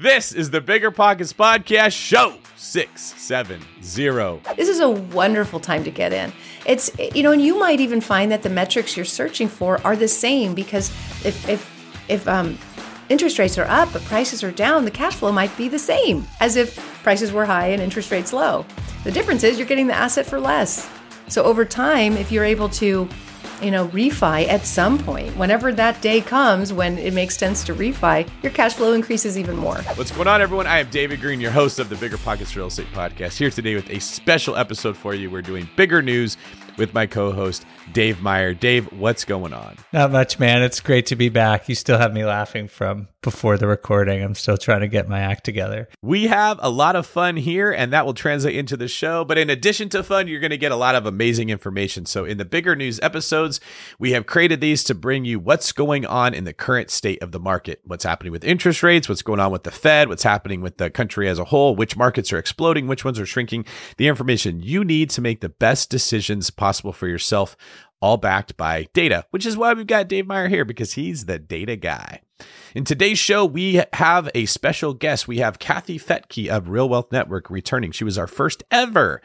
This is the Bigger Pockets Podcast, show 670. This is a wonderful time to get in. It's, you know, and you might even find that the metrics you're searching for are the same because if, if, if, um, interest rates are up but prices are down, the cash flow might be the same as if prices were high and interest rates low. The difference is you're getting the asset for less. So over time, if you're able to you know, refi at some point. Whenever that day comes when it makes sense to refi, your cash flow increases even more. What's going on, everyone? I am David Greene, your host of the Bigger Pockets Real Estate Podcast, here today with a special episode for you. We're doing bigger news with my co-host Dave Meyer. Dave, what's going on? Not much, man. It's great to be back. You still have me laughing from before the recording. I'm still trying to get my act together. We have a lot of fun here, and that will translate into the show. But in addition to fun, you're going to get a lot of amazing information. So in the bigger news episodes, we have created these to bring you what's going on in the current state of the market, what's happening with interest rates, what's going on with the Fed, what's happening with the country as a whole, which markets are exploding, which ones are shrinking, the information you need to make the best decisions possible for yourself all backed by data, which is why we've got Dave Meyer here because he's the data guy. In today's show, we have a special guest. We have Kathy Fettke of Real Wealth Network returning. She was our first ever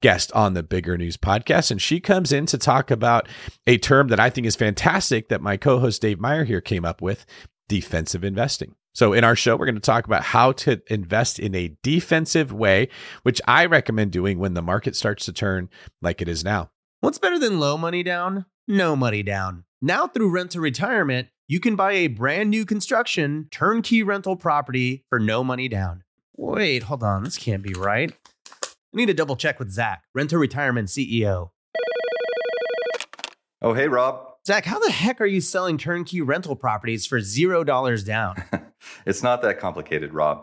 guest on the Bigger News podcast, and she comes in to talk about a term that I think is fantastic that my co host Dave Meyer here came up with defensive investing. So, in our show, we're going to talk about how to invest in a defensive way, which I recommend doing when the market starts to turn like it is now. What's better than low money down? No money down. Now, through Rent to Retirement, you can buy a brand new construction turnkey rental property for no money down. Wait, hold on. This can't be right. I need to double check with Zach, Rent to Retirement CEO. Oh, hey, Rob. Zach, how the heck are you selling turnkey rental properties for $0 down? it's not that complicated, Rob.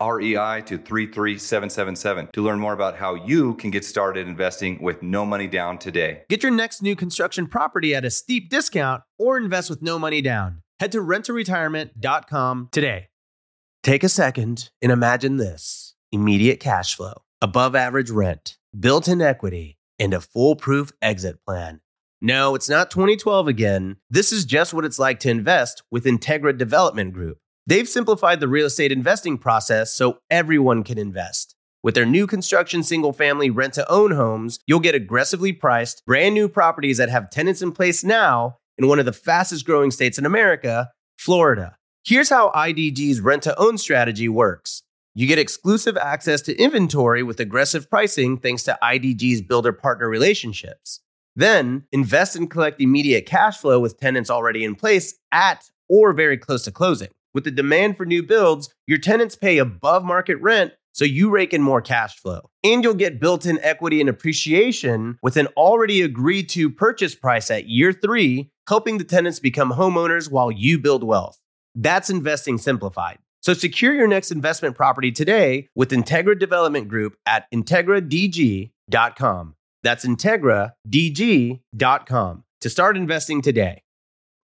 REI to 33777 to learn more about how you can get started investing with no money down today. Get your next new construction property at a steep discount or invest with no money down. Head to renttoretirement.com today. Take a second and imagine this immediate cash flow, above average rent, built in equity, and a foolproof exit plan. No, it's not 2012 again. This is just what it's like to invest with Integra Development Group. They've simplified the real estate investing process so everyone can invest. With their new construction single family rent to own homes, you'll get aggressively priced, brand new properties that have tenants in place now in one of the fastest growing states in America, Florida. Here's how IDG's rent to own strategy works. You get exclusive access to inventory with aggressive pricing thanks to IDG's builder partner relationships. Then invest and collect immediate cash flow with tenants already in place at or very close to closing. With the demand for new builds, your tenants pay above market rent so you rake in more cash flow. And you'll get built in equity and appreciation with an already agreed to purchase price at year three, helping the tenants become homeowners while you build wealth. That's investing simplified. So secure your next investment property today with Integra Development Group at IntegraDG.com. That's IntegraDG.com to start investing today.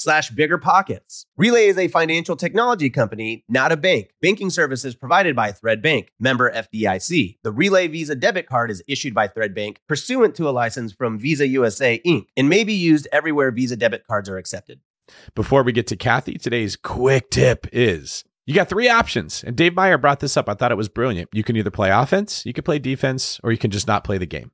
slash bigger pockets. Relay is a financial technology company, not a bank. Banking services provided by Thread Bank, member FDIC. The Relay Visa debit card is issued by Thread Bank pursuant to a license from Visa USA Inc. and may be used everywhere Visa debit cards are accepted. Before we get to Kathy, today's quick tip is you got three options. And Dave Meyer brought this up. I thought it was brilliant. You can either play offense, you can play defense, or you can just not play the game.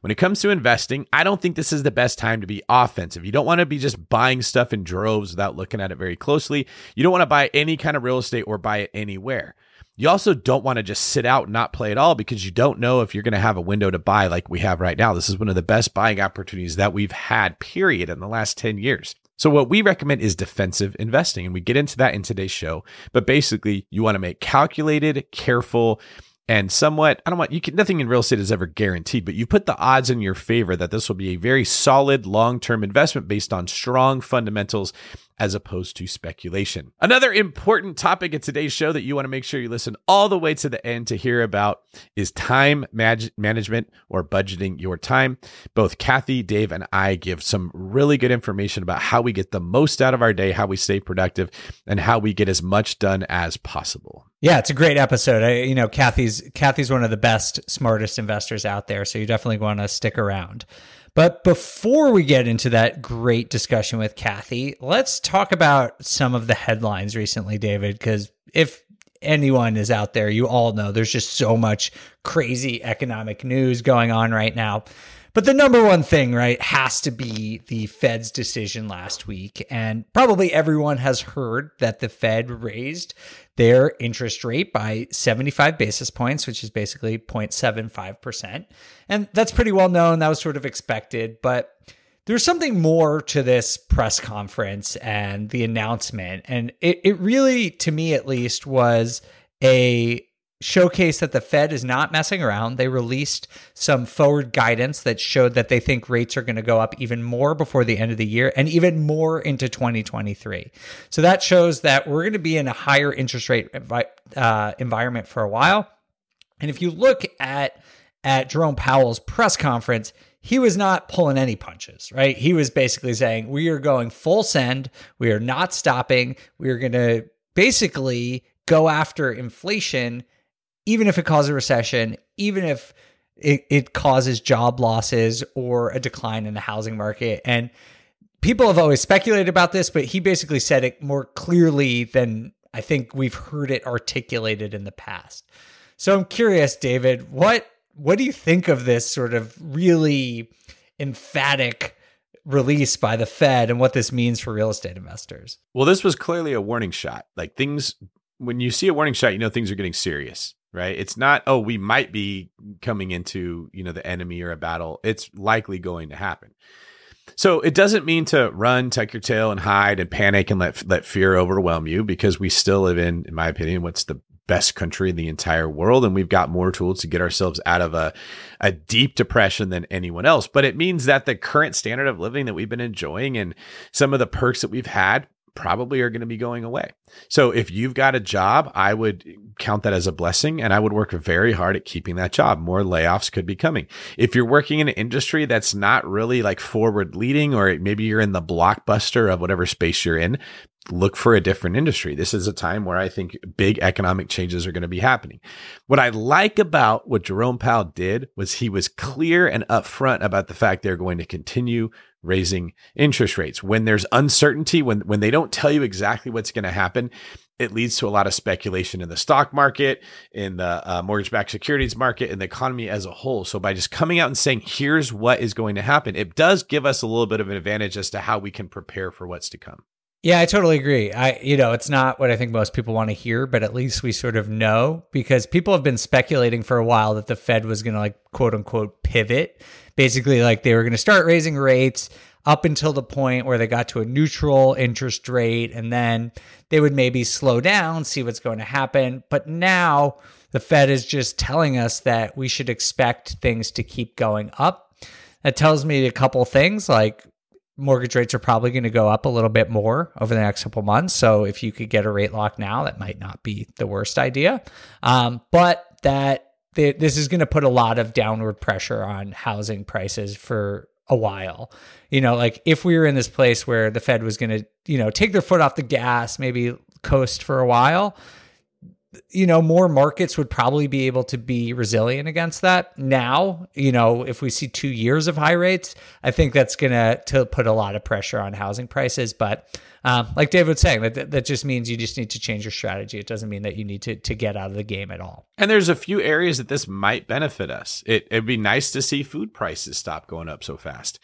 When it comes to investing, I don't think this is the best time to be offensive. You don't want to be just buying stuff in droves without looking at it very closely. You don't want to buy any kind of real estate or buy it anywhere. You also don't want to just sit out and not play at all because you don't know if you're going to have a window to buy like we have right now. This is one of the best buying opportunities that we've had, period, in the last 10 years. So, what we recommend is defensive investing, and we get into that in today's show. But basically, you want to make calculated, careful, and somewhat i don't want you can nothing in real estate is ever guaranteed but you put the odds in your favor that this will be a very solid long-term investment based on strong fundamentals as opposed to speculation. Another important topic in today's show that you want to make sure you listen all the way to the end to hear about is time mag- management or budgeting your time. Both Kathy, Dave, and I give some really good information about how we get the most out of our day, how we stay productive, and how we get as much done as possible. Yeah, it's a great episode. I, you know, Kathy's Kathy's one of the best, smartest investors out there, so you definitely want to stick around. But before we get into that great discussion with Kathy, let's talk about some of the headlines recently, David, because if anyone is out there, you all know there's just so much crazy economic news going on right now. But the number one thing, right, has to be the Fed's decision last week. And probably everyone has heard that the Fed raised their interest rate by 75 basis points, which is basically 0.75%. And that's pretty well known. That was sort of expected. But there's something more to this press conference and the announcement. And it, it really, to me at least, was a showcase that the Fed is not messing around. They released some forward guidance that showed that they think rates are going to go up even more before the end of the year and even more into 2023. So that shows that we're going to be in a higher interest rate uh, environment for a while. And if you look at at Jerome Powell's press conference, he was not pulling any punches, right? He was basically saying, "We are going full send. We are not stopping. We are going to basically go after inflation even if it causes a recession, even if it, it causes job losses or a decline in the housing market. And people have always speculated about this, but he basically said it more clearly than I think we've heard it articulated in the past. So I'm curious, David, what what do you think of this sort of really emphatic release by the Fed and what this means for real estate investors? Well, this was clearly a warning shot. Like things when you see a warning shot, you know things are getting serious right? It's not, oh, we might be coming into, you know, the enemy or a battle. It's likely going to happen. So it doesn't mean to run, tuck your tail and hide and panic and let let fear overwhelm you because we still live in, in my opinion, what's the best country in the entire world. And we've got more tools to get ourselves out of a, a deep depression than anyone else. But it means that the current standard of living that we've been enjoying and some of the perks that we've had probably are going to be going away. So if you've got a job, I would count that as a blessing and I would work very hard at keeping that job. More layoffs could be coming. If you're working in an industry that's not really like forward leading, or maybe you're in the blockbuster of whatever space you're in, look for a different industry. This is a time where I think big economic changes are going to be happening. What I like about what Jerome Powell did was he was clear and upfront about the fact they're going to continue raising interest rates. When there's uncertainty, when when they don't tell you exactly what's going to happen, it leads to a lot of speculation in the stock market, in the uh, mortgage-backed securities market, in the economy as a whole. So by just coming out and saying, "Here's what is going to happen," it does give us a little bit of an advantage as to how we can prepare for what's to come. Yeah, I totally agree. I you know, it's not what I think most people want to hear, but at least we sort of know because people have been speculating for a while that the Fed was going to like quote unquote pivot. Basically like they were going to start raising rates up until the point where they got to a neutral interest rate and then they would maybe slow down, see what's going to happen. But now the Fed is just telling us that we should expect things to keep going up. That tells me a couple things like mortgage rates are probably going to go up a little bit more over the next couple months. So if you could get a rate lock now, that might not be the worst idea. Um, but that this is going to put a lot of downward pressure on housing prices for a while. You know, like if we were in this place where the Fed was going to, you know, take their foot off the gas, maybe coast for a while, you know, more markets would probably be able to be resilient against that. Now, you know, if we see two years of high rates, I think that's to to put a lot of pressure on housing prices. But um, like David was saying, that that just means you just need to change your strategy. It doesn't mean that you need to to get out of the game at all. And there's a few areas that this might benefit us. It, it'd be nice to see food prices stop going up so fast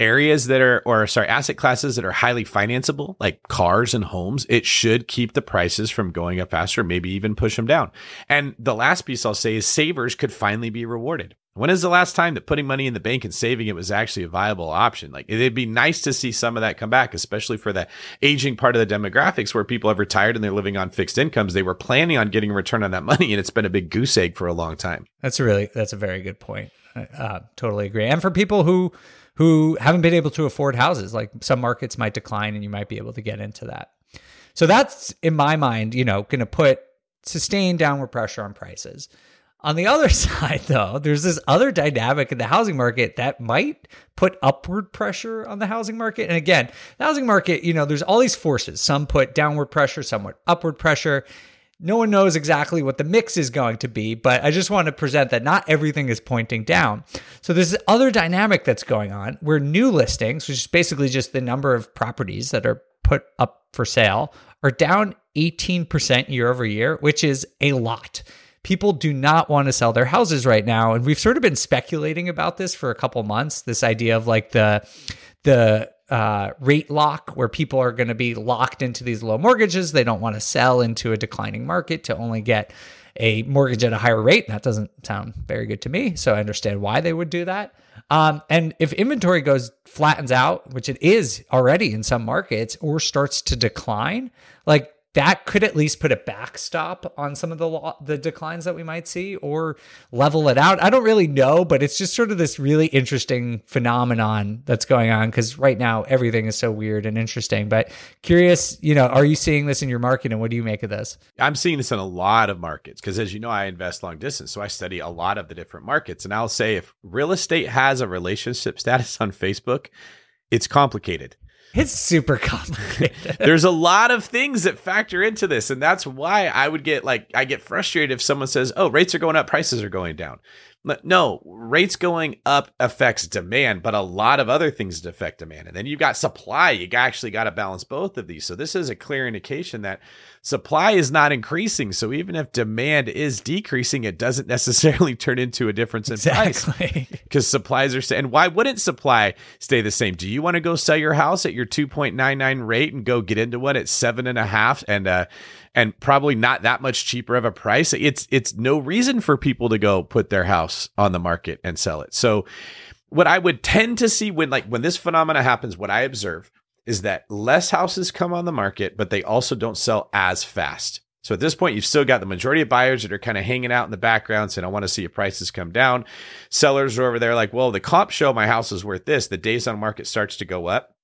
areas that are, or sorry, asset classes that are highly financeable, like cars and homes, it should keep the prices from going up faster, maybe even push them down. And the last piece I'll say is savers could finally be rewarded. When is the last time that putting money in the bank and saving it was actually a viable option? Like it'd be nice to see some of that come back, especially for the aging part of the demographics where people have retired and they're living on fixed incomes. They were planning on getting a return on that money, and it's been a big goose egg for a long time. That's a really that's a very good point. I uh, totally agree. And for people who who haven't been able to afford houses. Like some markets might decline and you might be able to get into that. So that's in my mind, you know, going to put sustained downward pressure on prices. On the other side, though, there's this other dynamic in the housing market that might put upward pressure on the housing market. And again, the housing market, you know, there's all these forces. Some put downward pressure, some put upward pressure no one knows exactly what the mix is going to be, but I just want to present that not everything is pointing down. So there's this other dynamic that's going on where new listings, which is basically just the number of properties that are put up for sale, are down 18% year over year, which is a lot. People do not want to sell their houses right now. And we've sort of been speculating about this for a couple months, this idea of like the the uh, rate lock where people are going to be locked into these low mortgages. They don't want to sell into a declining market to only get a mortgage at a higher rate. That doesn't sound very good to me. So I understand why they would do that. Um, and if inventory goes flattens out, which it is already in some markets, or starts to decline, like that could at least put a backstop on some of the lo- the declines that we might see or level it out. I don't really know, but it's just sort of this really interesting phenomenon that's going on because right now everything is so weird and interesting. But curious, you know, are you seeing this in your market and what do you make of this? I'm seeing this in a lot of markets because as you know, I invest long distance, so I study a lot of the different markets. And I'll say if real estate has a relationship status on Facebook, it's complicated it's super complicated. There's a lot of things that factor into this. And that's why I would get like, I get frustrated if someone says, oh, rates are going up, prices are going down. No, rates going up affects demand, but a lot of other things that affect demand. And then you've got supply. You actually got to balance both of these. So this is a clear indication that supply is not increasing. So even if demand is decreasing, it doesn't necessarily turn into a difference in exactly. price because supplies are. And why wouldn't supply stay the same? Do you want to go sell your house at your 2.99 rate and go get into one at seven and a half and uh, and probably not that much cheaper of a price. It's it's no reason for people to go put their house on the market and sell it. So what I would tend to see when like when this phenomena happens, what I observe is that less houses come on the market, but they also don't sell as fast. So at this point, you've still got the majority of buyers that are kind of hanging out in the background saying, I want to see your prices come down. Sellers are over there like, well, the comp show my house is worth this. The days on market starts to go up.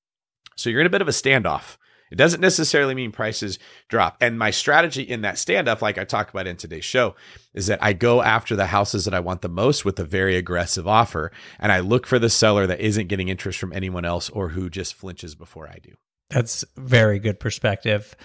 So you're in a bit of a standoff. It doesn't necessarily mean prices drop. And my strategy in that standoff, like I talked about in today's show, is that I go after the houses that I want the most with a very aggressive offer. And I look for the seller that isn't getting interest from anyone else or who just flinches before I do. That's very good perspective.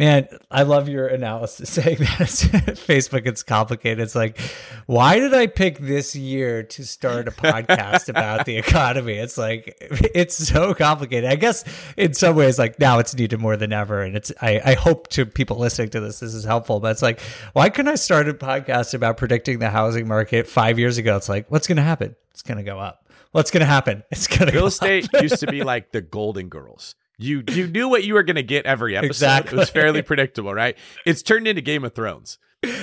Man, I love your analysis saying that Facebook it's complicated. It's like, why did I pick this year to start a podcast about the economy? It's like it's so complicated. I guess in some ways, like now it's needed more than ever. And it's I, I hope to people listening to this, this is helpful. But it's like, why couldn't I start a podcast about predicting the housing market five years ago? It's like, what's gonna happen? It's gonna go up. What's gonna happen? It's gonna real estate used to be like the Golden Girls you you knew what you were going to get every episode. Exactly. It was fairly predictable, right? It's turned into Game of Thrones.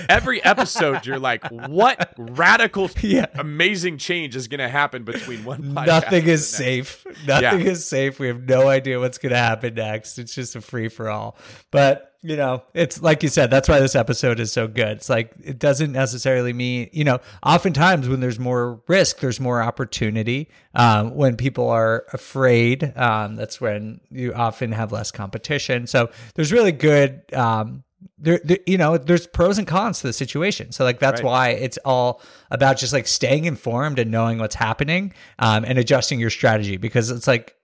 Every episode, you're like, what radical, yeah. amazing change is going to happen between one Nothing is safe. Nothing yeah. is safe. We have no idea what's going to happen next. It's just a free for all. But you know, it's like you said, that's why this episode is so good. It's like it doesn't necessarily mean, you know, oftentimes when there's more risk, there's more opportunity. Um, when people are afraid, um, that's when you often have less competition. So there's really good um, there, there, you know, there's pros and cons to the situation. So like that's Right. why it's all about just like staying informed and knowing what's happening um, and adjusting your strategy because it's like,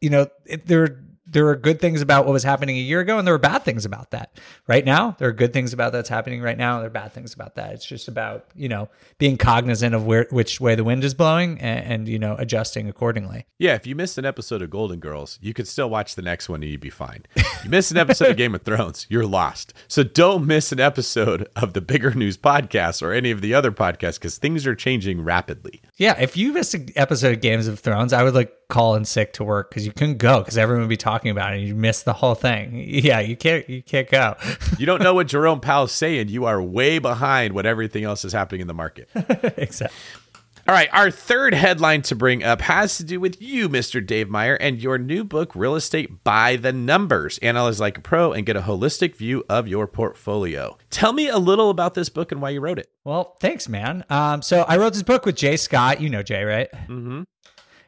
you know, it, there there are good things about what was happening a year ago and there were bad things about that. Right now, there are good things about that's happening right now and there are bad things about that. It's just about, you know, being cognizant of where which way the wind is blowing and, and you know, adjusting accordingly. Yeah, if you missed an episode of Golden Girls, you could still watch the next one and you'd be fine. You missed an episode of Game of Thrones, you're lost. So don't miss an episode of the Bigger News podcast or any of the other podcasts because things are changing rapidly. Yeah, if you missed an episode of Games of Thrones, I would like call in sick to work because you couldn't go because everyone would be talking about it and you missed the whole thing. Yeah, you can't you can't go. You don't know what Jerome Powell's saying, you are way behind what everything else is happening in the market. exactly. All right, our third headline to bring up has to do with you, Mr. Dave Meyer, and your new book, Real Estate by the Numbers. Analyze like a pro and get a holistic view of your portfolio. Tell me a little about this book and why you wrote it. Well, thanks, man. Um, so I wrote this book with Jay Scott. You know Jay, right? Mm-hmm.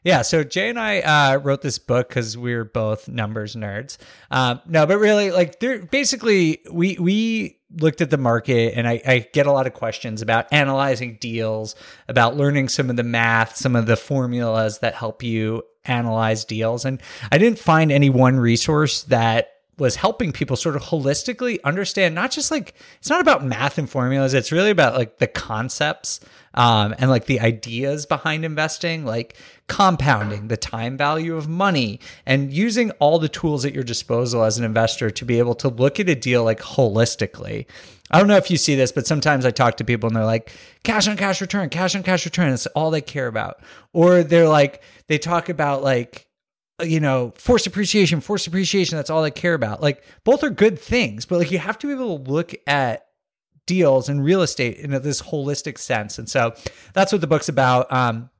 Yeah, so Jay and I uh, wrote this book because we are both numbers nerds. Um, no, but really, like, they're basically we we looked at the market, and I, I get a lot of questions about analyzing deals, about learning some of the math, some of the formulas that help you analyze deals, and I didn't find any one resource that was helping people sort of holistically understand not just like it's not about math and formulas it's really about like the concepts um, and like the ideas behind investing like compounding the time value of money and using all the tools at your disposal as an investor to be able to look at a deal like holistically I don't know if you see this, but sometimes I talk to people and they're like, cash on cash return, cash on cash return. It's all they care about. Or they're like, they talk about like, you know, forced appreciation, forced appreciation. That's all they care about. Like both are good things, but like you have to be able to look at deals and real estate in this holistic sense. And so that's what the book's about. Um,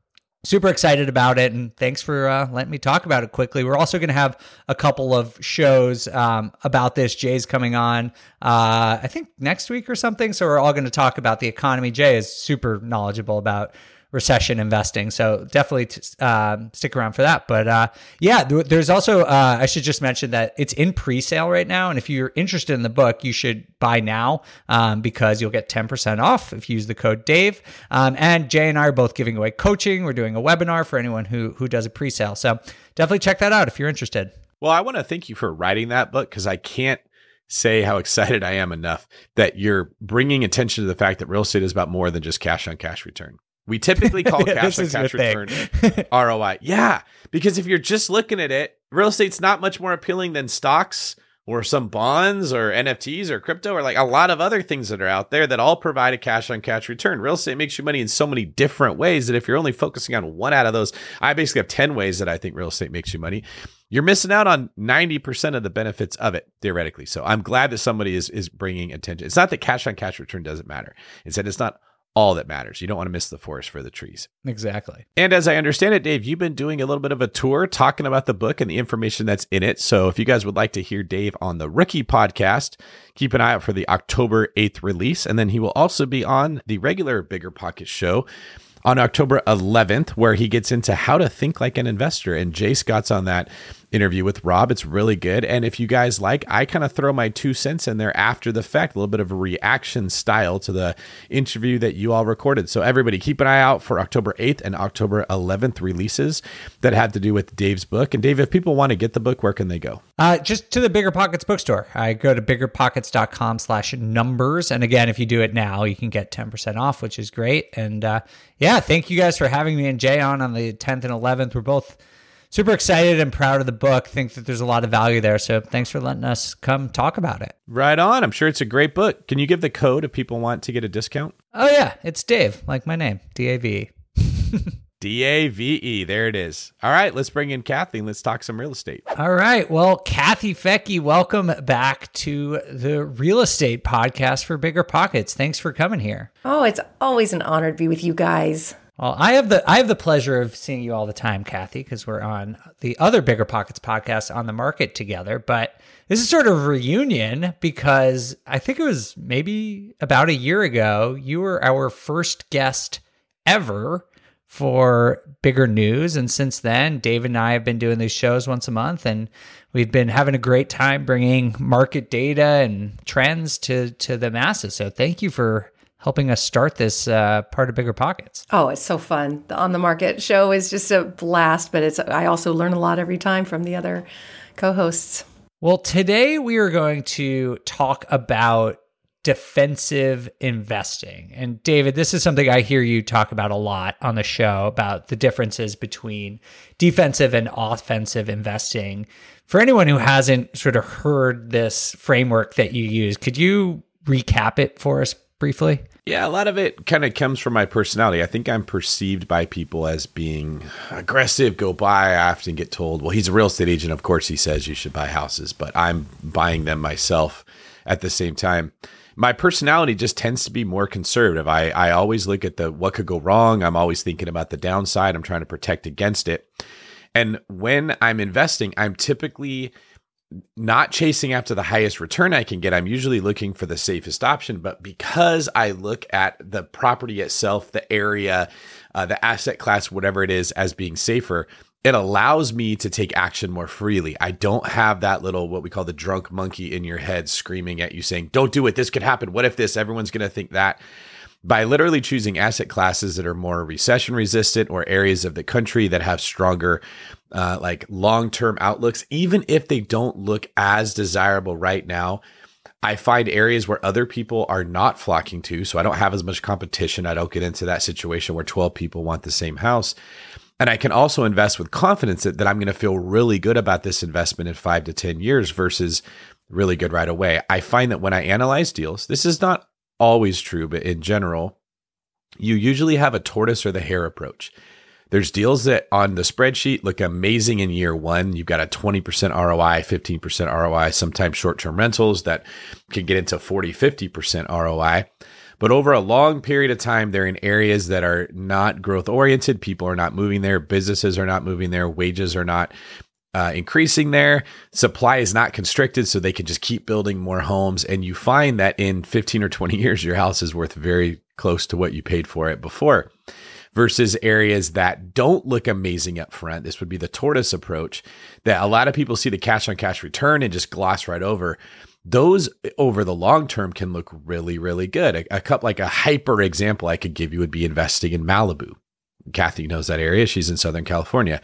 super excited about it and thanks for uh, letting me talk about it quickly we're also going to have a couple of shows um, about this jay's coming on uh, i think next week or something so we're all going to talk about the economy jay is super knowledgeable about recession investing. So definitely t- um, stick around for that. But uh, yeah, th- there's also uh, I should just mention that it's in pre-sale right now, and if you're interested in the book, you should buy now um, because you'll get 10% off if you use the code Dave. Um, and Jay and I are both giving away coaching. We're doing a webinar for anyone who who does a pre-sale. So definitely check that out if you're interested. Well, I want to thank you for writing that book because I can't say how excited I am enough that you're bringing attention to the fact that real estate is about more than just cash on cash return. We typically call cash on cash return ROI. Yeah, because if you're just looking at it, real estate's not much more appealing than stocks or some bonds or NFTs or crypto or like a lot of other things that are out there that all provide a cash on cash return. Real estate makes you money in so many different ways that if you're only focusing on one out of those, I basically have 10 ways that I think real estate makes you money. You're missing out on 90% of the benefits of it theoretically. So I'm glad that somebody is is bringing attention. It's not that cash on cash return doesn't matter. It's that it's not all that matters. You don't want to miss the forest for the trees. exactly. And as I understand it, Dave, you've been doing a little bit of a tour talking about the book and the information that's in it. So if you guys would like to hear Dave on the Rookie podcast, keep an eye out for the October 8th release. And then he will also be on the regular Bigger Pocket show on October 11th, where he gets into how to think like an investor. And Jay Scott's on that interview with Rob. It's really good. And if you guys like, I kind of throw my two cents in there after the fact, a little bit of a reaction style to the interview that you all recorded. So everybody keep an eye out for October 8th and October 11th releases that have to do with Dave's book. And Dave, if people want to get the book, where can they go? Uh, just to the Bigger Pockets bookstore. I go to biggerpockets.com slash numbers. And again, if you do it now, you can get 10% off, which is great. And uh, yeah, thank you guys for having me and Jay on on the 10th and 11th. We're both super excited and proud of the book. Think that there's a lot of value there. So thanks for letting us come talk about it. Right on. I'm sure it's a great book. Can you give the code if people want to get a discount? Oh, yeah, it's Dave, like my name, D A V E. D A V E. There it is. All right, let's bring in Kathy and let's talk some real estate. All right. Well, Kathy Fettke, welcome back to the real estate podcast for Bigger Pockets. Thanks for coming here. Oh, it's always an honor to be with you guys. Well, I have the I have the pleasure of seeing you all the time, Kathy, because we're on the other Bigger Pockets podcast on the market together. But this is sort of a reunion because I think it was maybe about a year ago. You were our first guest ever for bigger news. And since then, David and I have been doing these shows once a month, and we've been having a great time bringing market data and trends to to the masses. So thank you for helping us start this uh, part of Bigger Pockets. Oh, it's so fun. The On the Market show is just a blast, but it's I also learn a lot every time from the other co-hosts. Well, today we are going to talk about defensive investing. And David, this is something I hear you talk about a lot on the show about the differences between defensive and offensive investing. For anyone who hasn't sort of heard this framework that you use, could you recap it for us briefly? Yeah, a lot of it kind of comes from my personality. I think I'm perceived by people as being aggressive, go buy. I often get told, well, he's a real estate agent. Of course, he says you should buy houses, but I'm buying them myself at the same time. My personality just tends to be more conservative. I, I always look at the what could go wrong. I'm always thinking about the downside. I'm trying to protect against it. And when I'm investing, I'm typically not chasing after the highest return I can get. I'm usually looking for the safest option. But because I look at the property itself, the area, uh, the asset class, whatever it is, as being safer, it allows me to take action more freely. I don't have that little, what we call the drunk monkey in your head screaming at you saying, don't do it. This could happen. What if this? Everyone's going to think that by literally choosing asset classes that are more recession resistant or areas of the country that have stronger uh, like long-term outlooks even if they don't look as desirable right now i find areas where other people are not flocking to so i don't have as much competition i don't get into that situation where 12 people want the same house and i can also invest with confidence that, that i'm going to feel really good about this investment in five to 10 years versus really good right away i find that when i analyze deals this is not always true, but in general, you usually have a tortoise or the hare approach. There's deals that on the spreadsheet look amazing in year one. You've got a 20% ROI, 15% ROI, sometimes short term rentals that can get into 40, 50% ROI. But over a long period of time, they're in areas that are not growth oriented. People are not moving there. Businesses are not moving there. Wages are not uh, increasing there. Supply is not constricted, so they can just keep building more homes. And you find that in 15 or 20 years, your house is worth very close to what you paid for it before. Versus areas that don't look amazing up front. This would be the tortoise approach that a lot of people see the cash on cash return and just gloss right over. Those over the long term can look really, really good. A, a cup like a hyper example I could give you would be investing in Malibu. Kathy knows that area. She's in Southern California.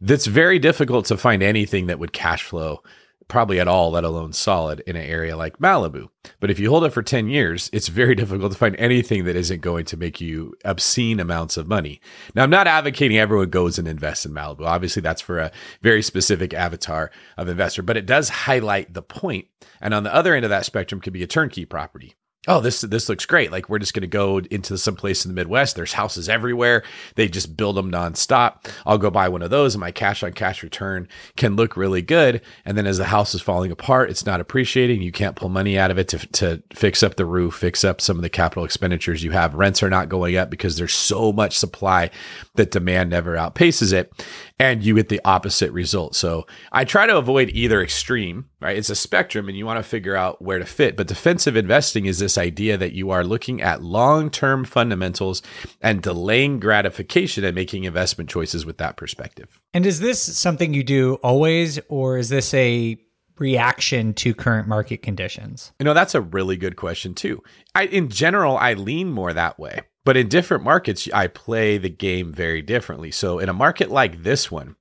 That's very difficult to find anything that would cash flow probably at all, let alone solid in an area like Malibu. But if you hold it for 10 years, it's very difficult to find anything that isn't going to make you obscene amounts of money. Now, I'm not advocating everyone goes and invests in Malibu. Obviously, that's for a very specific avatar of investor, but it does highlight the point. And on the other end of that spectrum could be a turnkey property oh this this looks great. Like we're just going to go into some place in the midwest. There's houses everywhere. They just build them nonstop. I'll go buy one of those and my cash on cash return can look really good. And then as the house is falling apart it's not appreciating you can't pull money out of it to, to fix up the roof fix up some of the capital expenditures you have. Rents are not going up because there's so much supply that demand never outpaces it and you get the opposite result. So I try to avoid either extreme, right? It's a spectrum and you want to figure out where to fit. But defensive investing is this idea that you are looking at long term fundamentals and delaying gratification and making investment choices with that perspective. And is this something you do always, or is this a reaction to current market conditions? You know, that's a really good question, too. I, in general, I lean more that way. But in different markets, I play the game very differently. So in a market like this one,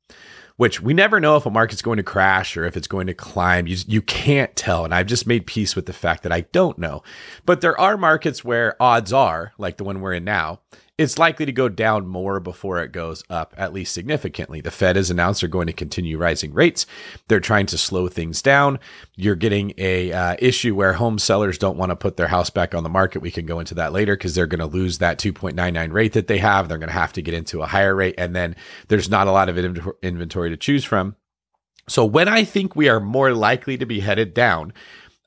which we never know if a market's going to crash or if it's going to climb. You, you can't tell. And I've just made peace with the fact that I don't know. But there are markets where odds are, like the one we're in now, it's likely to go down more before it goes up, at least significantly. The Fed has announced they're going to continue rising rates. They're trying to slow things down. You're getting a uh, issue where home sellers don't want to put their house back on the market. We can go into that later because they're going to lose that 2.99 rate that they have. They're going to have to get into a higher rate, and then there's not a lot of inventory to choose from. So when I think we are more likely to be headed down,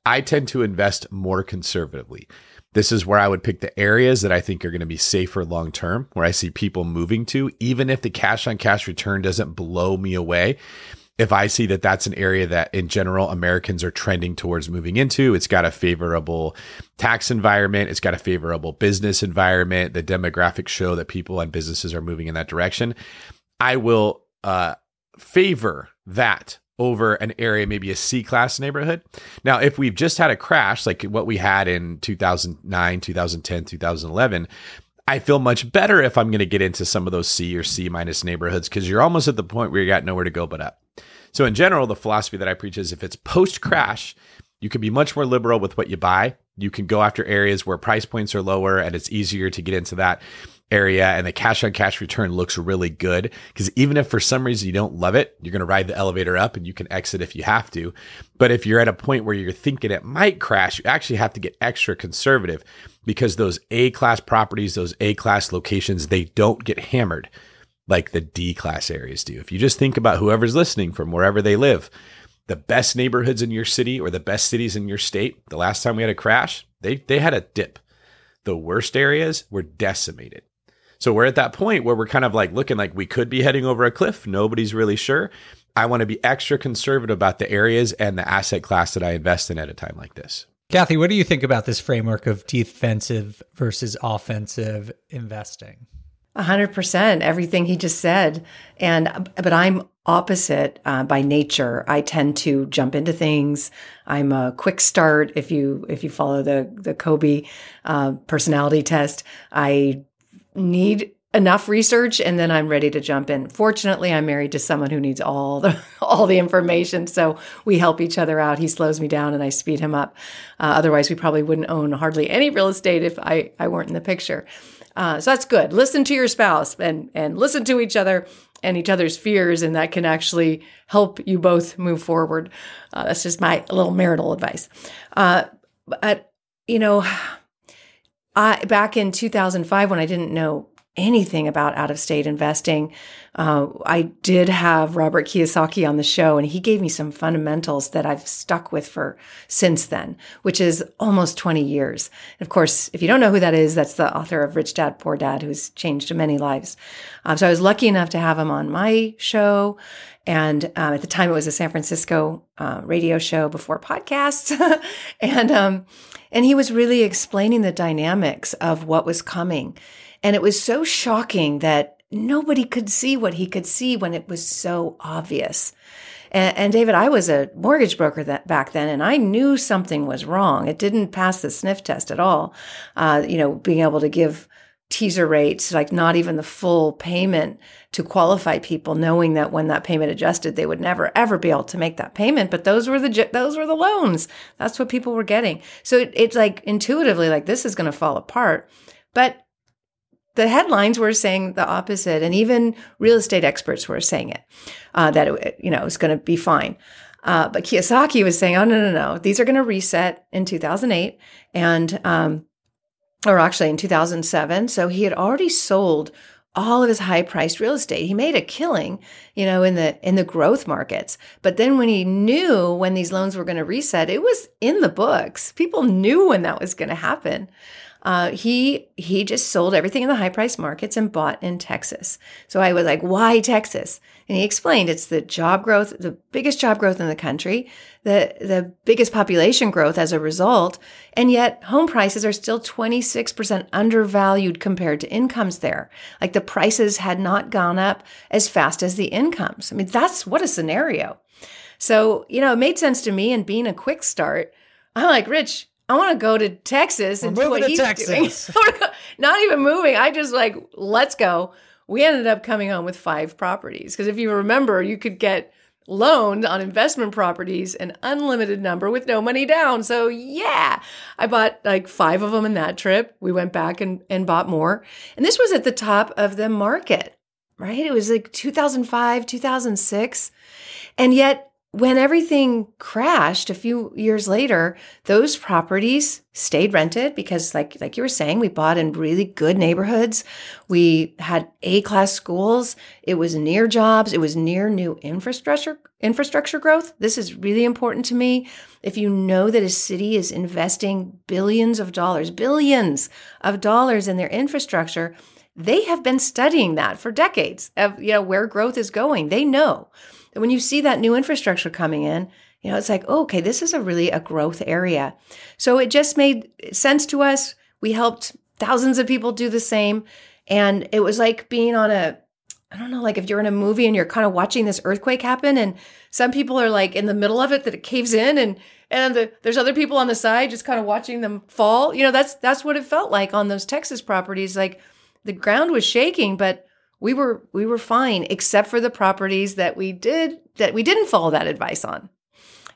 I tend to invest more conservatively. This is where I would pick the areas that I think are going to be safer long term, where I see people moving to, even if the cash on cash return doesn't blow me away. if I see that that's an area that in general Americans are trending towards moving into, it's got a favorable tax environment, it's got a favorable business environment, the demographics show that people and businesses are moving in that direction, I will uh, favor that over an area, maybe a C class neighborhood. Now, if we've just had a crash like what we had in 2009, 2010, 2011, I feel much better if I'm going to get into some of those C or C minus neighborhoods because you're almost at the point where you got nowhere to go but up. So, in general, the philosophy that I preach is if it's post crash, you can be much more liberal with what you buy. You can go after areas where price points are lower and it's easier to get into that area and the cash on cash return looks really good. Because even if for some reason you don't love it you're going to ride the elevator up and you can exit if you have to. But if you're at a point where you're thinking it might crash you actually have to get extra conservative because those a class properties those a class locations they don't get hammered like the d class areas do. If you just think about whoever's listening from wherever they live the best neighborhoods in your city or the best cities in your state the last time we had a crash they they had a dip. The worst areas were decimated so we're at that point where we're kind of like looking like we could be heading over a cliff. Nobody's really sure. I want to be extra conservative about the areas and the asset class that I invest in at a time like this. Kathy, what do you think about this framework of defensive versus offensive investing? A hundred percent, everything he just said, and but I'm opposite uh, by nature. I tend to jump into things. I'm a quick start. If you if you follow the the Kolbe uh, personality test, I need enough research and then I'm ready to jump in. Fortunately, I'm married to someone who needs all the all the information, so we help each other out. He slows me down and I speed him up. Uh, otherwise, we probably wouldn't own hardly any real estate if I I weren't in the picture. Uh, so that's good. Listen to your spouse and and listen to each other and each other's fears, and that can actually help you both move forward. Uh, that's just my little marital advice. Uh, but you know I back in 2005 when I didn't know anything about out of state investing, uh, I did have Robert Kiyosaki on the show, and he gave me some fundamentals that I've stuck with for since then, which is almost 20 years. Of course, if you don't know who that is, that's the author of Rich Dad Poor Dad, who's changed many lives. Um, so I was lucky enough to have him on my show. And um, at the time, it was a San Francisco uh, radio show before podcasts, and um, and he was really explaining the dynamics of what was coming. And it was so shocking that nobody could see what he could see when it was so obvious. And, and David, I was a mortgage broker that back then, and I knew something was wrong. It didn't pass the sniff test at all. Uh, you know, being able to give teaser rates, like not even the full payment to qualify people, knowing that when that payment adjusted, they would never ever be able to make that payment. But those were the those were the loans. That's what people were getting. So it, it's like intuitively, like this is going to fall apart. But the headlines were saying the opposite, and even real estate experts were saying it uh, that it, you know it was going to be fine. Uh, but Kiyosaki was saying, "Oh no, no, no! These are going to reset in 2008, and um, or actually in 2007. So he had already sold all of his high priced real estate. He made a killing, you know, in the in the growth markets. But then when he knew when these loans were going to reset, it was in the books. People knew when that was going to happen uh, he he just sold everything in the high price markets and bought in Texas. So I was like, why Texas? And he explained it's the job growth, the biggest job growth in the country, the the biggest population growth as a result, and yet home prices are still 26% undervalued compared to incomes there. Like the prices had not gone up as fast as the incomes. I mean, that's what a scenario. So, you know, it made sense to me and being a quick start, I'm like, Rich, I want to go to Texas and do what to he's Texas. doing. Not even moving. I just like, let's go. We ended up coming home with five properties because if you remember, you could get loaned on investment properties an unlimited number with no money down. So yeah, I bought like five of them in that trip. We went back and, and bought more. And this was at the top of the market, right? It was like 2005, 2006. And yet when everything crashed a few years later, those properties stayed rented because like like you were saying, we bought in really good neighborhoods. We had A-class schools. It was near jobs, it was near new infrastructure infrastructure growth. This is really important to me. If you know that a city is investing billions of dollars, billions of dollars in their infrastructure, they have been studying that for decades of you know where growth is going. They know. When you see that new infrastructure coming in, you know, it's like, oh, okay, this is a really a growth area. So it just made sense to us. We helped thousands of people do the same. And it was like being on a, I don't know, like if you're in a movie and you're kind of watching this earthquake happen and some people are like in the middle of it that it caves in and and the, there's other people on the side just kind of watching them fall. You know, that's that's what it felt like on those Texas properties. Like the ground was shaking, but we were we were fine except for the properties that we did that we didn't follow that advice on.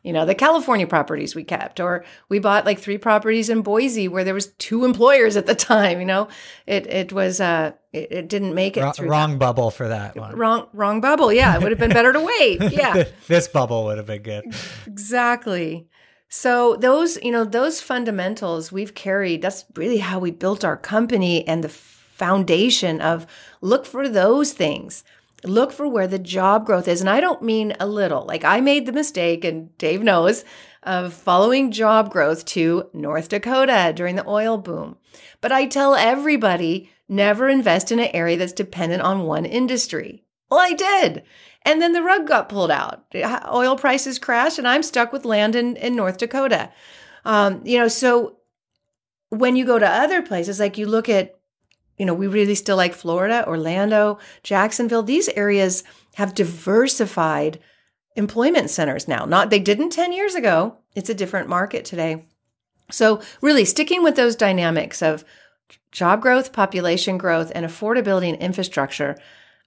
You know the california properties we kept or we bought like three properties in boise where there was two employers at the time you know? It it was uh it, it didn't make it wrong, through wrong that. bubble for that one. Wrong wrong bubble. Yeah it would have been better to wait. Yeah. This bubble would have been good. Exactly. So those you know those fundamentals we've carried that's really how we built our company and the foundation of look for those things look for where the job growth is. And I don't mean a little. Like I made the mistake, and Dave knows, of following job growth to North Dakota during the oil boom. But I tell everybody never invest in an area that's dependent on one industry. Well, I did. And then the rug got pulled out. Oil prices crashed, and I'm stuck with land in, in North Dakota. Um, you know, so when you go to other places, like you look at you know, we really still like Florida, Orlando, Jacksonville. These areas have diversified employment centers now. Not they didn't 10 years ago. It's a different market today. So, really sticking with those dynamics of job growth, population growth, and affordability and infrastructure,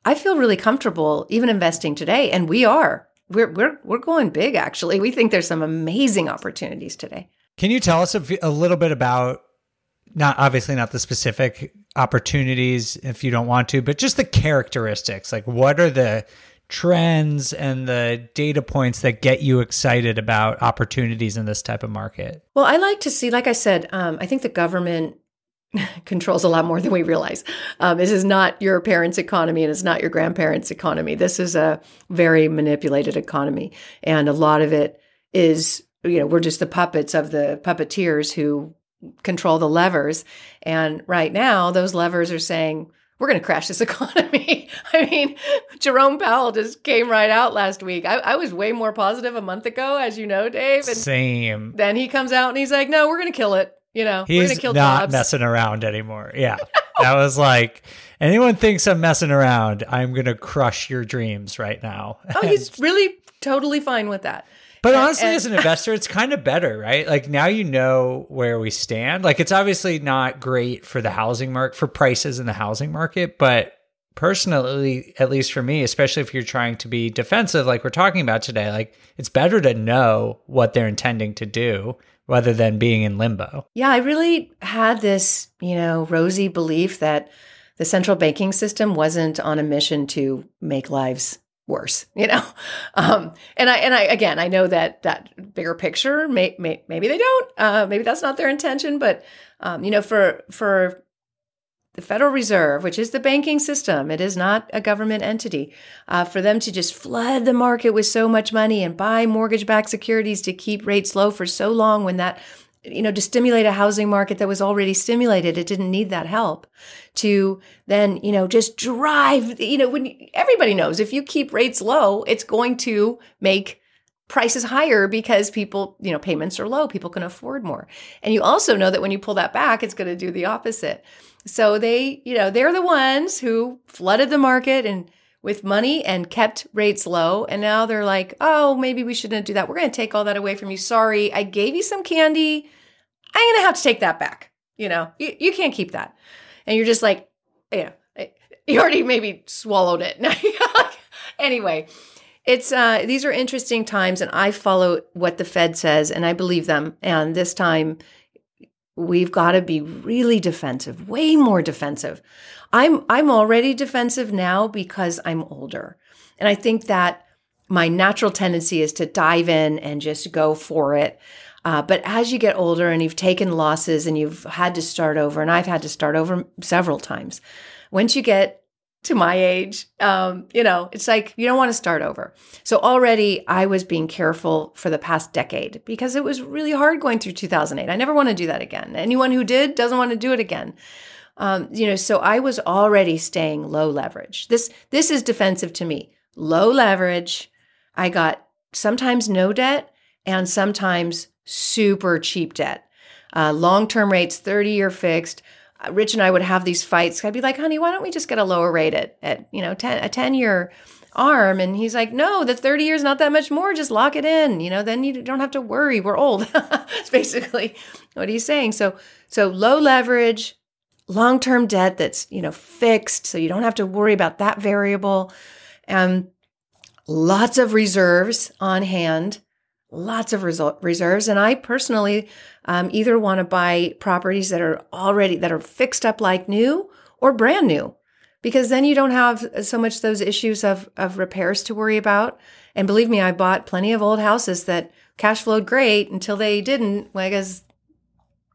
I feel really comfortable even investing today and we are. We're we're we're going big actually. We think there's some amazing opportunities today. Can you tell us a, a little bit about not obviously not the specific opportunities if you don't want to, but just the characteristics. Like, what are the trends and the data points that get you excited about opportunities in this type of market? Well, I like to see, like I said, um, I think the government controls a lot more than we realize. Um, this is not your parents' economy and it's not your grandparents' economy. This is a very manipulated economy. And a lot of it is, you know, we're just the puppets of the puppeteers who control the levers. And right now, those levers are saying, we're going to crash this economy. I mean, Jerome Powell just came right out last week. I, I, was way more positive a month ago, as you know, Dave. And Same. Then he comes out and he's like, no, we're going to kill it. You know, he's we're going to kill not jobs. messing around anymore. Yeah. that was like, anyone thinks I'm messing around, I'm going to crush your dreams right now. oh, he's really totally fine with that. But honestly, and, as an investor, it's kind of better, right? Like now you know where we stand. Like it's obviously not great for the housing market, for prices in the housing market, but personally, at least for me, especially if you're trying to be defensive, like we're talking about today, like it's better to know what they're intending to do rather than being in limbo. Yeah, I really had this, you know, rosy belief that the central banking system wasn't on a mission to make lives worse, you know. Um, and I and I again, I know that that bigger picture, may, may, maybe they don't, uh, maybe that's not their intention, but um, you know, for for the Federal Reserve, which is the banking system, it is not a government entity, uh, for them to just flood the market with so much money and buy mortgage-backed securities to keep rates low for so long, when that you know, to stimulate a housing market that was already stimulated. It didn't need that help to then, you know, just drive, you know, when everybody knows if you keep rates low, it's going to make prices higher because people, you know, payments are low, people can afford more. And you also know that when you pull that back, it's going to do the opposite. So they, you know, they're the ones who flooded the market and with money and kept rates low. And now they're like, oh, maybe we shouldn't do that. We're going to take all that away from you. Sorry, I gave you some candy. I'm going to have to take that back. You know, you, you can't keep that. And you're just like, know, you already maybe swallowed it. anyway, it's uh, these are interesting times, and I follow what the Fed says, and I believe them. And this time, we've got to be really defensive, way more defensive. I'm I'm already defensive now because I'm older. And I think that my natural tendency is to dive in and just go for it. Uh, but as you get older and you've taken losses and you've had to start over, and I've had to start over several times, once you get to my age, um, you know, it's like you don't want to start over. So already I was being careful for the past decade because it was really hard going through 2008. I never want to do that again. Anyone who did doesn't want to do it again. Um, you know, so I was already staying low leverage. This this is defensive to me. Low leverage, I got sometimes no debt and sometimes super cheap debt. Uh, Long term rates, 30 year fixed. Rich and I would have these fights. I'd be like, honey, why don't we just get a lower rate at, at you know, 10, a 10 year arm? And he's like, no, the 30 years not that much more. Just lock it in. You know, then you don't have to worry. We're old. It's basically what he's saying. So, so low leverage, long term debt that's, you know, fixed. So you don't have to worry about that variable. And lots of reserves on hand lots of result, reserves. And I personally um, either want to buy properties that are already that are fixed up like new or brand new, because then you don't have so much those issues of of repairs to worry about. And believe me, I bought plenty of old houses that cash flowed great until they didn't, like as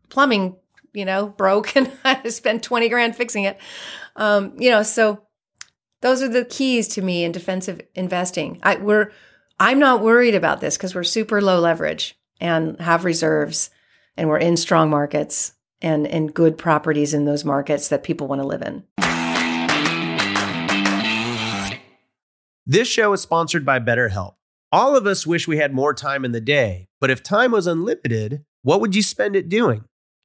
plumbing, you know, broke, and I spent twenty grand fixing it. Um, you know, so those are the keys to me in defensive investing. I we're I'm not worried about this because we're super low leverage and have reserves and we're in strong markets and, and good properties in those markets that people want to live in. This show is sponsored by BetterHelp. All of us wish we had more time in the day, but if time was unlimited, what would you spend it doing?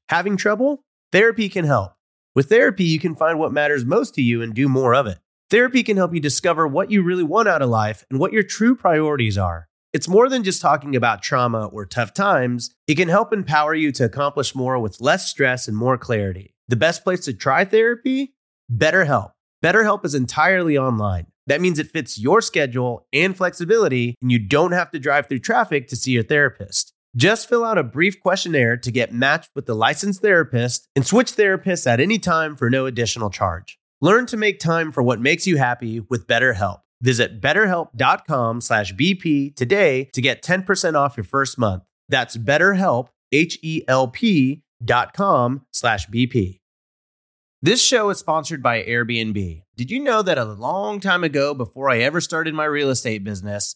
Having trouble? Therapy can help. With therapy, you can find what matters most to you and do more of it. Therapy can help you discover what you really want out of life and what your true priorities are. It's more than just talking about trauma or tough times. It can help empower you to accomplish more with less stress and more clarity. The best place to try therapy? BetterHelp. BetterHelp is entirely online. That means it fits your schedule and flexibility, and you don't have to drive through traffic to see your therapist. Just fill out a brief questionnaire to get matched with the licensed therapist and switch therapists at any time for no additional charge. Learn to make time for what makes you happy with BetterHelp. Visit betterhelp.com slash BP today to get 10% off your first month. That's betterhelp, H-E-L-P dot com slash BP. This show is sponsored by Airbnb. Did you know that a long time ago, before I ever started my real estate business,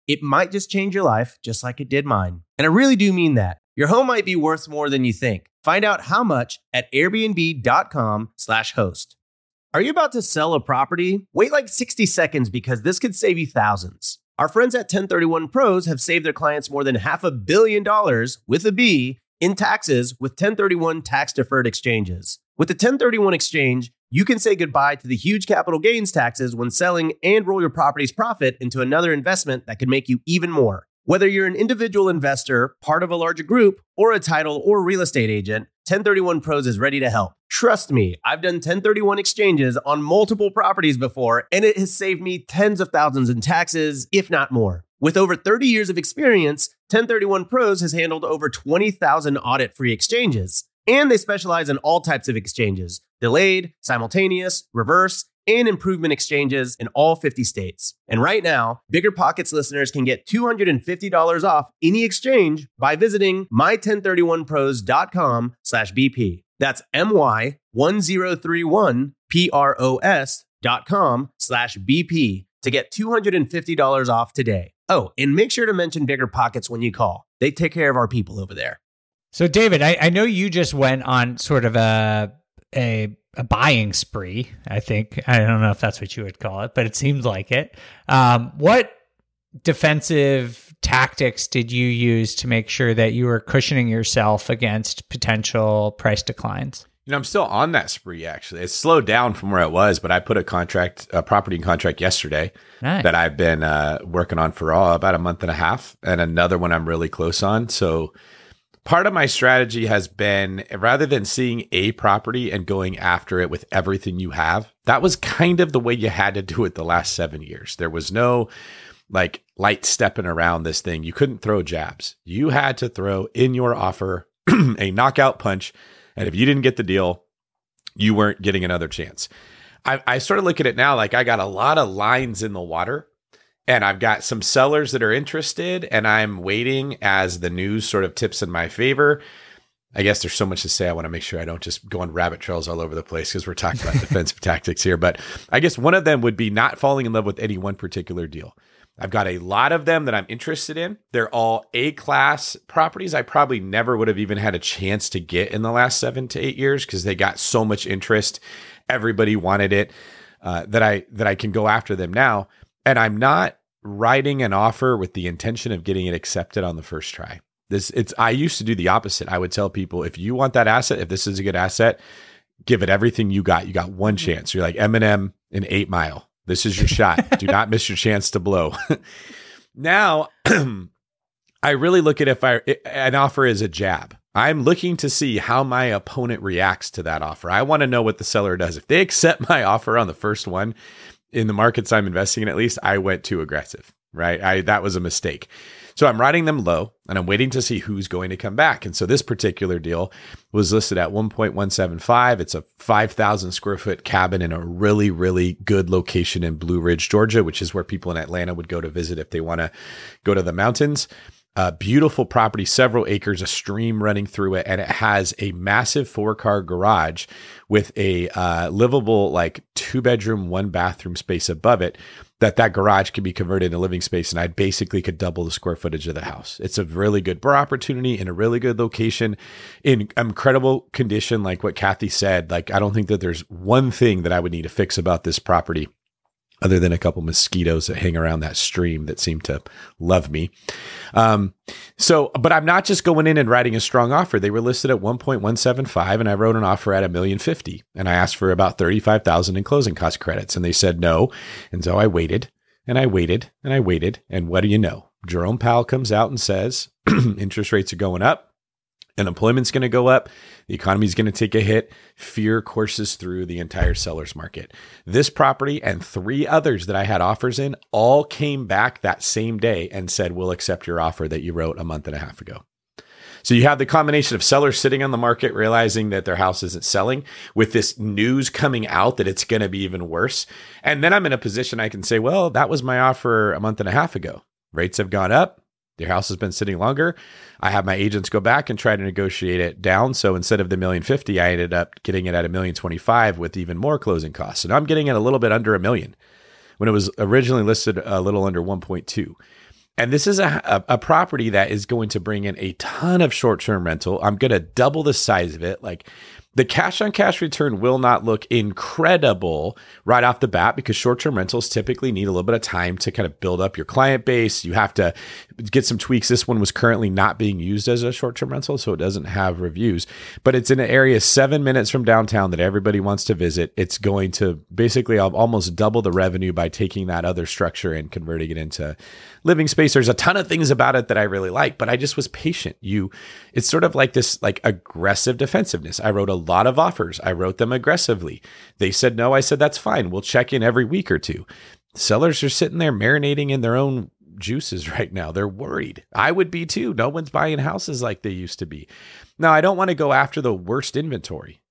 It might just change your life, just like it did mine. And I really do mean that. Your home might be worth more than you think. Find out how much at airbnb.com/slash host. Are you about to sell a property? Wait like 60 seconds because this could save you thousands. Our friends at 1031 Pros have saved their clients more than half a billion dollars with a B in taxes with 1031 tax deferred exchanges. With the 1031 exchange, you can say goodbye to the huge capital gains taxes when selling and roll your property's profit into another investment that could make you even more. Whether you're an individual investor, part of a larger group, or a title or real estate agent, 1031 Pros is ready to help. Trust me, I've done 1031 exchanges on multiple properties before, and it has saved me tens of thousands in taxes, if not more. With over 30 years of experience, 1031 Pros has handled over 20,000 audit free exchanges. And they specialize in all types of exchanges delayed, simultaneous, reverse, and improvement exchanges in all 50 states. And right now, Bigger Pockets listeners can get $250 off any exchange by visiting my1031pros.com slash BP. That's MY1031PROS dot com slash BP to get $250 off today. Oh, and make sure to mention Bigger Pockets when you call. They take care of our people over there. So, David, I, I know you just went on sort of a a a buying spree. I think I don't know if that's what you would call it, but it seems like it. Um, what defensive tactics did you use to make sure that you were cushioning yourself against potential price declines? You know, I'm still on that spree. Actually, it's slowed down from where it was, but I put a contract, a property contract yesterday Nice. that I've been uh, working on for all, about a month and a half, and another one I'm really close on. So part of my strategy has been rather than seeing a property and going after it with everything you have, that was kind of the way you had to do it the last seven years. There was no like light stepping around this thing. You couldn't throw jabs. You had to throw in your offer a knockout punch. And if you didn't get the deal, you weren't getting another chance. I, I sort of look at it now like I got a lot of lines in the water and I've got some sellers that are interested, and I'm waiting as the news sort of tips in my favor. I guess there's so much to say. I want to make sure I don't just go on rabbit trails all over the place because we're talking about defensive tactics here. But I guess one of them would be not falling in love with any one particular deal. I've got a lot of them that I'm interested in. They're all A class properties. I probably never would have even had a chance to get in the last seven to eight years because they got so much interest. Everybody wanted it uh, that I that I can go after them now and I'm not writing an offer with the intention of getting it accepted on the first try. This it's I used to do the opposite. I would tell people if you want that asset, if this is a good asset, give it everything you got. You got one mm-hmm. chance. You're like Eminem in 8 Mile. This is your shot. do not miss your chance to blow. now, I really look at if I an offer is a jab. I'm looking to see how my opponent reacts to that offer. I want to know what the seller does. If they accept my offer on the first one, in the markets I'm investing in, at least, I went too aggressive, right? I that was a mistake. So I'm riding them low and I'm waiting to see who's going to come back. And so this particular deal was listed at 1.175. It's a 5,000 square foot cabin in a really, really good location in Blue Ridge, Georgia, which is where people in Atlanta would go to visit if they want to go to the mountains. A beautiful property, several acres, a stream running through it, and it has a massive four car garage with a uh, livable, like two bedroom, one bathroom space above it. That that garage can be converted into living space, and I basically could double the square footage of the house. It's a really good BRRRR opportunity in a really good location, in incredible condition. Like what Kathy said, like I don't think that there's one thing that I would need to fix about this property other than a couple mosquitoes that hang around that stream that seem to love me. Um, so, but I'm not just going in and writing a strong offer. They were listed at 1.175 and I wrote an offer at a million fifty and I asked for about 35,000 in closing cost credits and they said no. And so I waited and I waited and I waited. And what do you know? Jerome Powell comes out and says interest rates are going up. Unemployment's going to go up. The economy's going to take a hit. Fear courses through the entire seller's market. This property and three others that I had offers in all came back that same day and said, We'll accept your offer that you wrote a month and a half ago. So you have the combination of sellers sitting on the market realizing that their house isn't selling with this news coming out that it's going to be even worse. And then I'm in a position I can say, well, that was my offer a month and a half ago. Rates have gone up. Your house has been sitting longer. I have my agents go back and try to negotiate it down. So instead of the million fifty, I ended up getting it at a million twenty five with even more closing costs. Now I'm getting it a little bit under a million when it was originally listed a little under 1.2. And this is a, a, a, property that is going to bring in a ton of short term rental. I'm going to double the size of it. Like the cash on cash return will not look incredible right off the bat because short term rentals typically need a little bit of time to kind of build up your client base. You have to get some tweaks. This one was currently not being used as a short term rental, so it doesn't have reviews, but it's in an area seven minutes from downtown that everybody wants to visit. It's going to basically almost double the revenue by taking that other structure and converting it into living space. There's a ton of things about it that I really like, but I just was patient. You, it's sort of like this like aggressive defensiveness. I wrote a lot of offers. I wrote them aggressively. They said no. I said that's fine. We'll check in every week or two. Sellers are sitting there marinating in their own juices right now. They're worried. I would be too. No one's buying houses like they used to be. Now, I don't want to go after the worst inventory.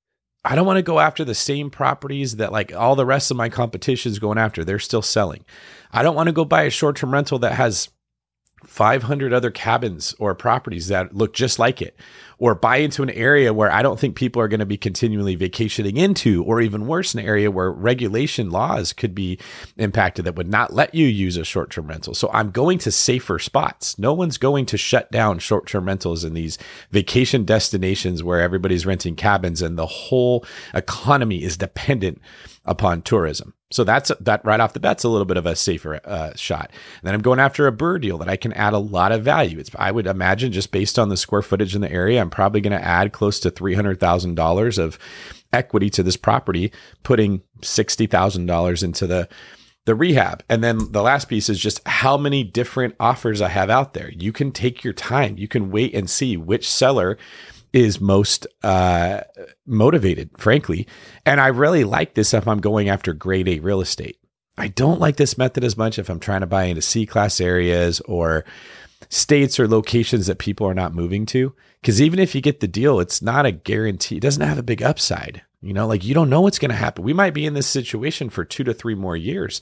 I don't want to go after the same properties that like all the rest of my competition is going after. They're still selling. I don't want to go buy a short term rental that has 500 other cabins or properties that look just like it, or buy into an area where I don't think people are going to be continually vacationing into, or even worse, an area where regulation laws could be impacted that would not let you use a short term rental. So I'm going to safer spots. No one's going to shut down short term rentals in these vacation destinations where everybody's renting cabins and the whole economy is dependent upon tourism. So that's that right off the bat's a little bit of a safer uh, shot. And then I'm going after a BRRRR deal that I can add a lot of value. It's I would imagine just based on the square footage in the area, I'm probably going to add close to three hundred thousand dollars of equity to this property, putting sixty thousand dollars into the the rehab. And then the last piece is just how many different offers I have out there. You can take your time. You can wait and see which seller is most uh, motivated, frankly. And I really like this if I'm going after grade A real estate. I don't like this method as much if I'm trying to buy into C class areas or states or locations that people are not moving to. Because even if you get the deal, it's not a guarantee. It doesn't have a big upside. You know, like you don't know what's going to happen. We might be in this situation for two to three more years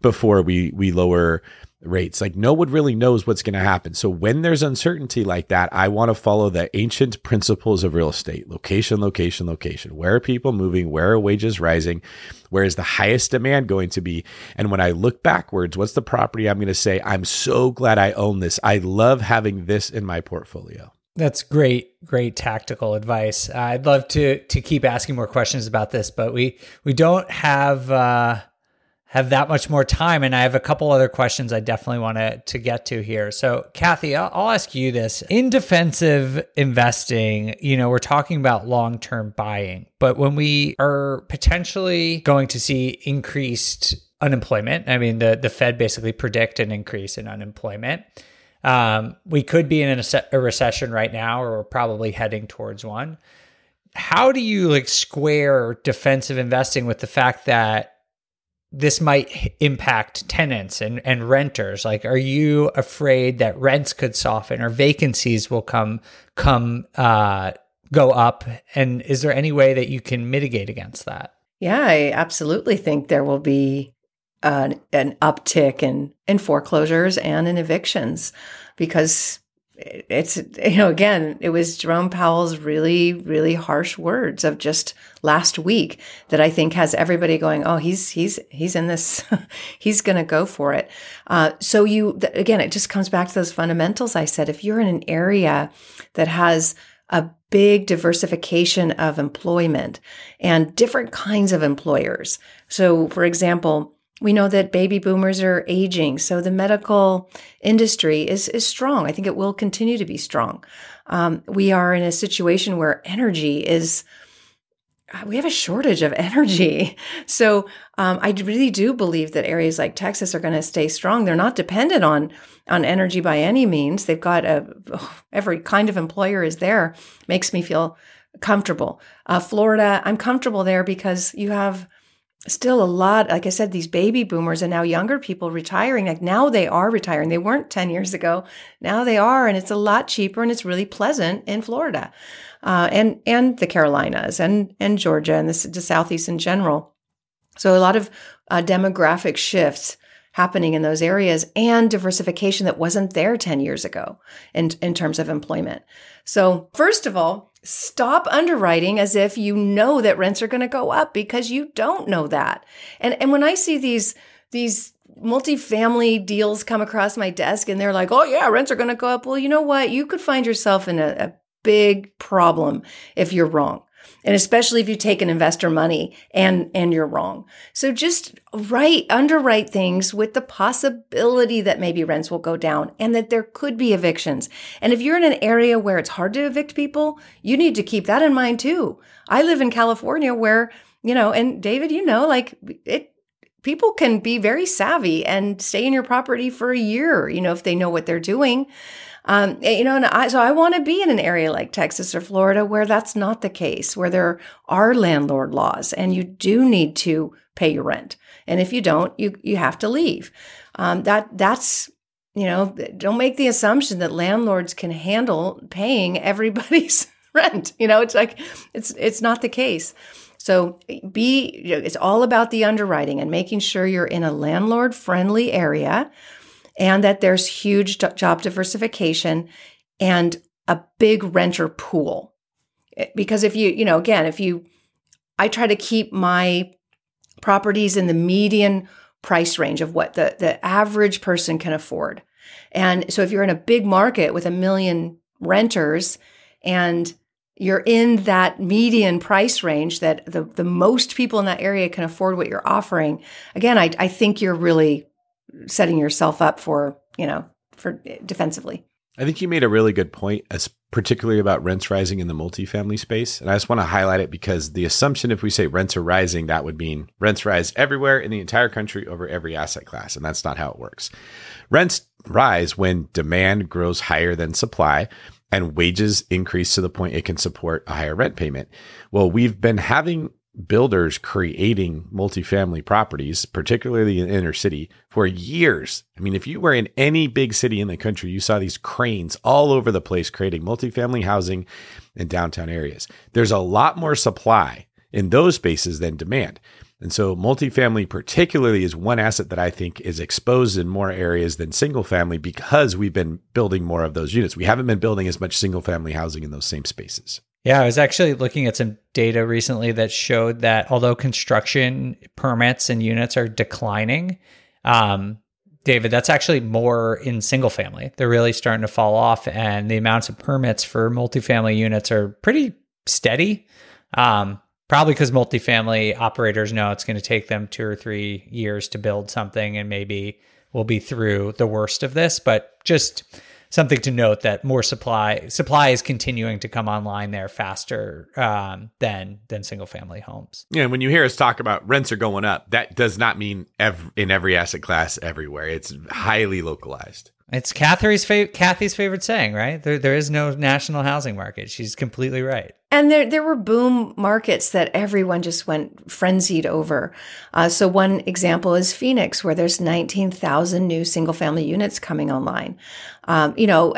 before we we lower rates. Like no one really knows what's going to happen. So when there's uncertainty like that, I want to follow the ancient principles of real estate: location, location, location. Where are people moving? Where are wages rising? Where is the highest demand going to be? And when I look backwards, what's the property I'm going to say? I'm so glad I own this. I love having this in my portfolio. That's great, great tactical advice. I'd love to to keep asking more questions about this, but we we don't have uh, have that much more time, and I have a couple other questions I definitely want to to get to here. So, Kathy, I'll, I'll ask you this: in defensive investing, you know, we're talking about long term buying, but when we are potentially going to see increased unemployment, I mean, the the Fed basically predict an increase in unemployment um, we could be in a, a recession right now, or we're probably heading towards one. How do you like square defensive investing with the fact that this might impact tenants and, and renters? Like, are you afraid that rents could soften or vacancies will come come uh, go up? And is there any way that you can mitigate against that? Yeah, I absolutely think there will be an, an uptick in in foreclosures and in evictions because it's you know again it was Jerome Powell's really really harsh words of just last week that I think has everybody going oh he's he's he's in this he's going to go for it. Uh, so you again it just comes back to those fundamentals I said. If you're in an area that has a big diversification of employment and different kinds of employers so for example we know that baby boomers are aging, so the medical industry is is strong. I think it will continue to be strong. Um, we are in a situation where energy is uh, we have a shortage of energy. So um, I really do believe that areas like Texas are going to stay strong. They're not dependent on on energy by any means. They've got a every kind of employer is there. Makes me feel comfortable. Uh, Florida, I'm comfortable there because you have still a lot like i said these baby boomers and now younger people retiring like now they are retiring. They weren't 10 years ago. Now they are and it's a lot cheaper and it's really pleasant in florida uh, and and the carolinas and and georgia and the, the southeast in general. So a lot of uh, demographic shifts happening in those areas and diversification that wasn't there 10 years ago in, in terms of employment. So first of all Stop underwriting as if you know that rents are going to go up because you don't know that. And and when I see these these multifamily deals come across my desk and they're like, "Oh yeah, rents are going to go up." Well, you know what? You could find yourself in a, a big problem if you're wrong and especially if you take an investor money and and you're wrong. So just write underwrite things with the possibility that maybe rents will go down and that there could be evictions. And if you're in an area where it's hard to evict people, you need to keep that in mind too. I live in California where, you know, and David, you know, like it people can be very savvy and stay in your property for a year, you know, if they know what they're doing. Um, you know, and I, so I want to be in an area like Texas or Florida where that's not the case, where there are landlord laws and you do need to pay your rent. And if you don't, you, you have to leave. Um, that, that's, you know, don't make the assumption that landlords can handle paying everybody's rent. You know, it's like, it's, it's not the case. So be, it's all about the underwriting and making sure you're in a landlord friendly area and that there's huge job diversification and a big renter pool. Eh, because if you, you know, again, if you, I try to keep my properties in the median price range of what the, the average person can afford. And so if you're in a big market with a million renters and you're in that median price range that the, the most people in that area can afford what you're offering, again, I, I think you're really setting yourself up for, you know, for eh, defensively. I think you made a really good point, as particularly about rents rising in the multifamily space. And I just want to highlight it because the assumption if we say rents are rising, that would mean rents rise everywhere in the entire country over every asset class. And that's not how it works. Rents rise when demand grows higher than supply and wages increase to the point it can support a higher rent payment. Well, we've been having builders creating multifamily properties, particularly in inner city, for years. I mean, if you were in any big city in the country, you saw these cranes all over the place creating multifamily housing in downtown areas. There's a lot more supply in those spaces than demand. And so, multifamily, particularly, is one asset that I think is exposed in more areas than single family because we've been building more of those units. We haven't been building as much single family housing in those same spaces. Yeah, I was actually looking at some data recently that showed that although construction permits and units are declining, um, David, that's actually more in single family. They're really starting to fall off, and the amounts of permits for multifamily units are pretty steady. Um, probably because multifamily operators know it's going to take them two or three years to build something, and maybe we'll be through the worst of this. But just something to note that more supply supply is continuing to come online there faster um, than than single family homes. Yeah, when you hear us talk about rents are going up, that does not mean ev- in every asset class everywhere. It's highly localized. It's Kathy's fav- Kathy's favorite saying, right? There, there is no national housing market. She's completely right. And there, there were boom markets that everyone just went frenzied over. Uh, so one example is Phoenix, where there's 19,000 new single family units coming online. Um, you know,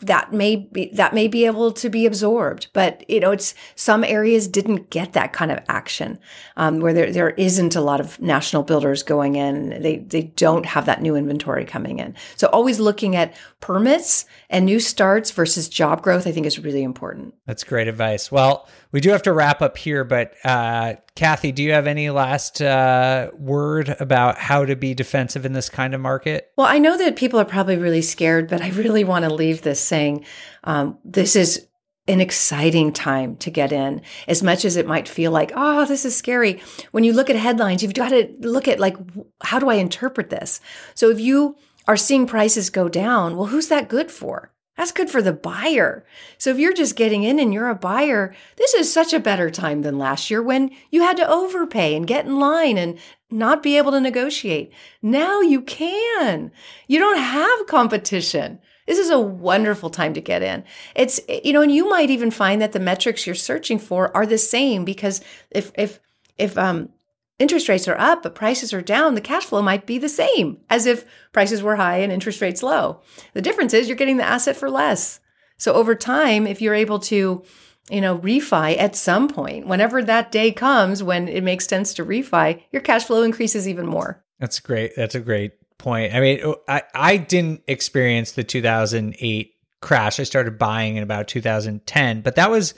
that may be that may be able to be absorbed but you know it's some areas didn't get that kind of action um, where there, there isn't a lot of national builders going in. They they don't have that new inventory coming in. So always looking at permits and new starts versus job growth i think is really important. That's great advice. Well we do have to wrap up here, but uh, Kathy, do you have any last uh, word about how to be defensive in this kind of market? Well, I know that people are probably really scared, but I really want to leave this saying um, this is an exciting time to get in as much as it might feel like oh this is scary when you look at headlines you've got to look at like how do i interpret this so if you are seeing prices go down well who's that good for that's good for the buyer. So if you're just getting in and you're a buyer, this is such a better time than last year when you had to overpay and get in line and not be able to negotiate. Now you can. You don't have competition. This is a wonderful time to get in. It's, you know, and you might even find that the metrics you're searching for are the same because if, if, if, um, interest rates are up, but prices are down, the cash flow might be the same as if prices were high and interest rates low. The difference is you're getting the asset for less. So over time, if you're able to, you know, refi at some point, whenever that day comes when it makes sense to refi, your cash flow increases even more. That's great. That's a great point. I mean, I, I didn't experience the 2008 crash. I started buying in about 2010, but that was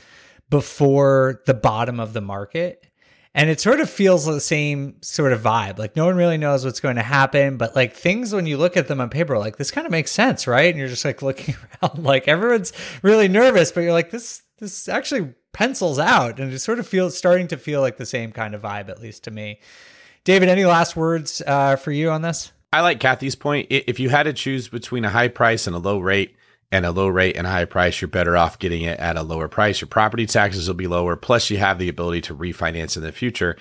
before the bottom of the market and it sort of feels the same sort of vibe. Like no one really knows what's going to happen, but like things when you look at them on paper, like this kind of makes sense, right? And you're just like looking around, like everyone's really nervous, but you're like this this actually pencils out, and it sort of feels starting to feel like the same kind of vibe, at least to me. David, any last words uh, for you on this? I like Kathy's point. If you had to choose between a high price and a low rate, and a low rate and a high price, you're better off getting it at a lower price. Your property taxes will be lower. Plus, you have the ability to refinance in the future.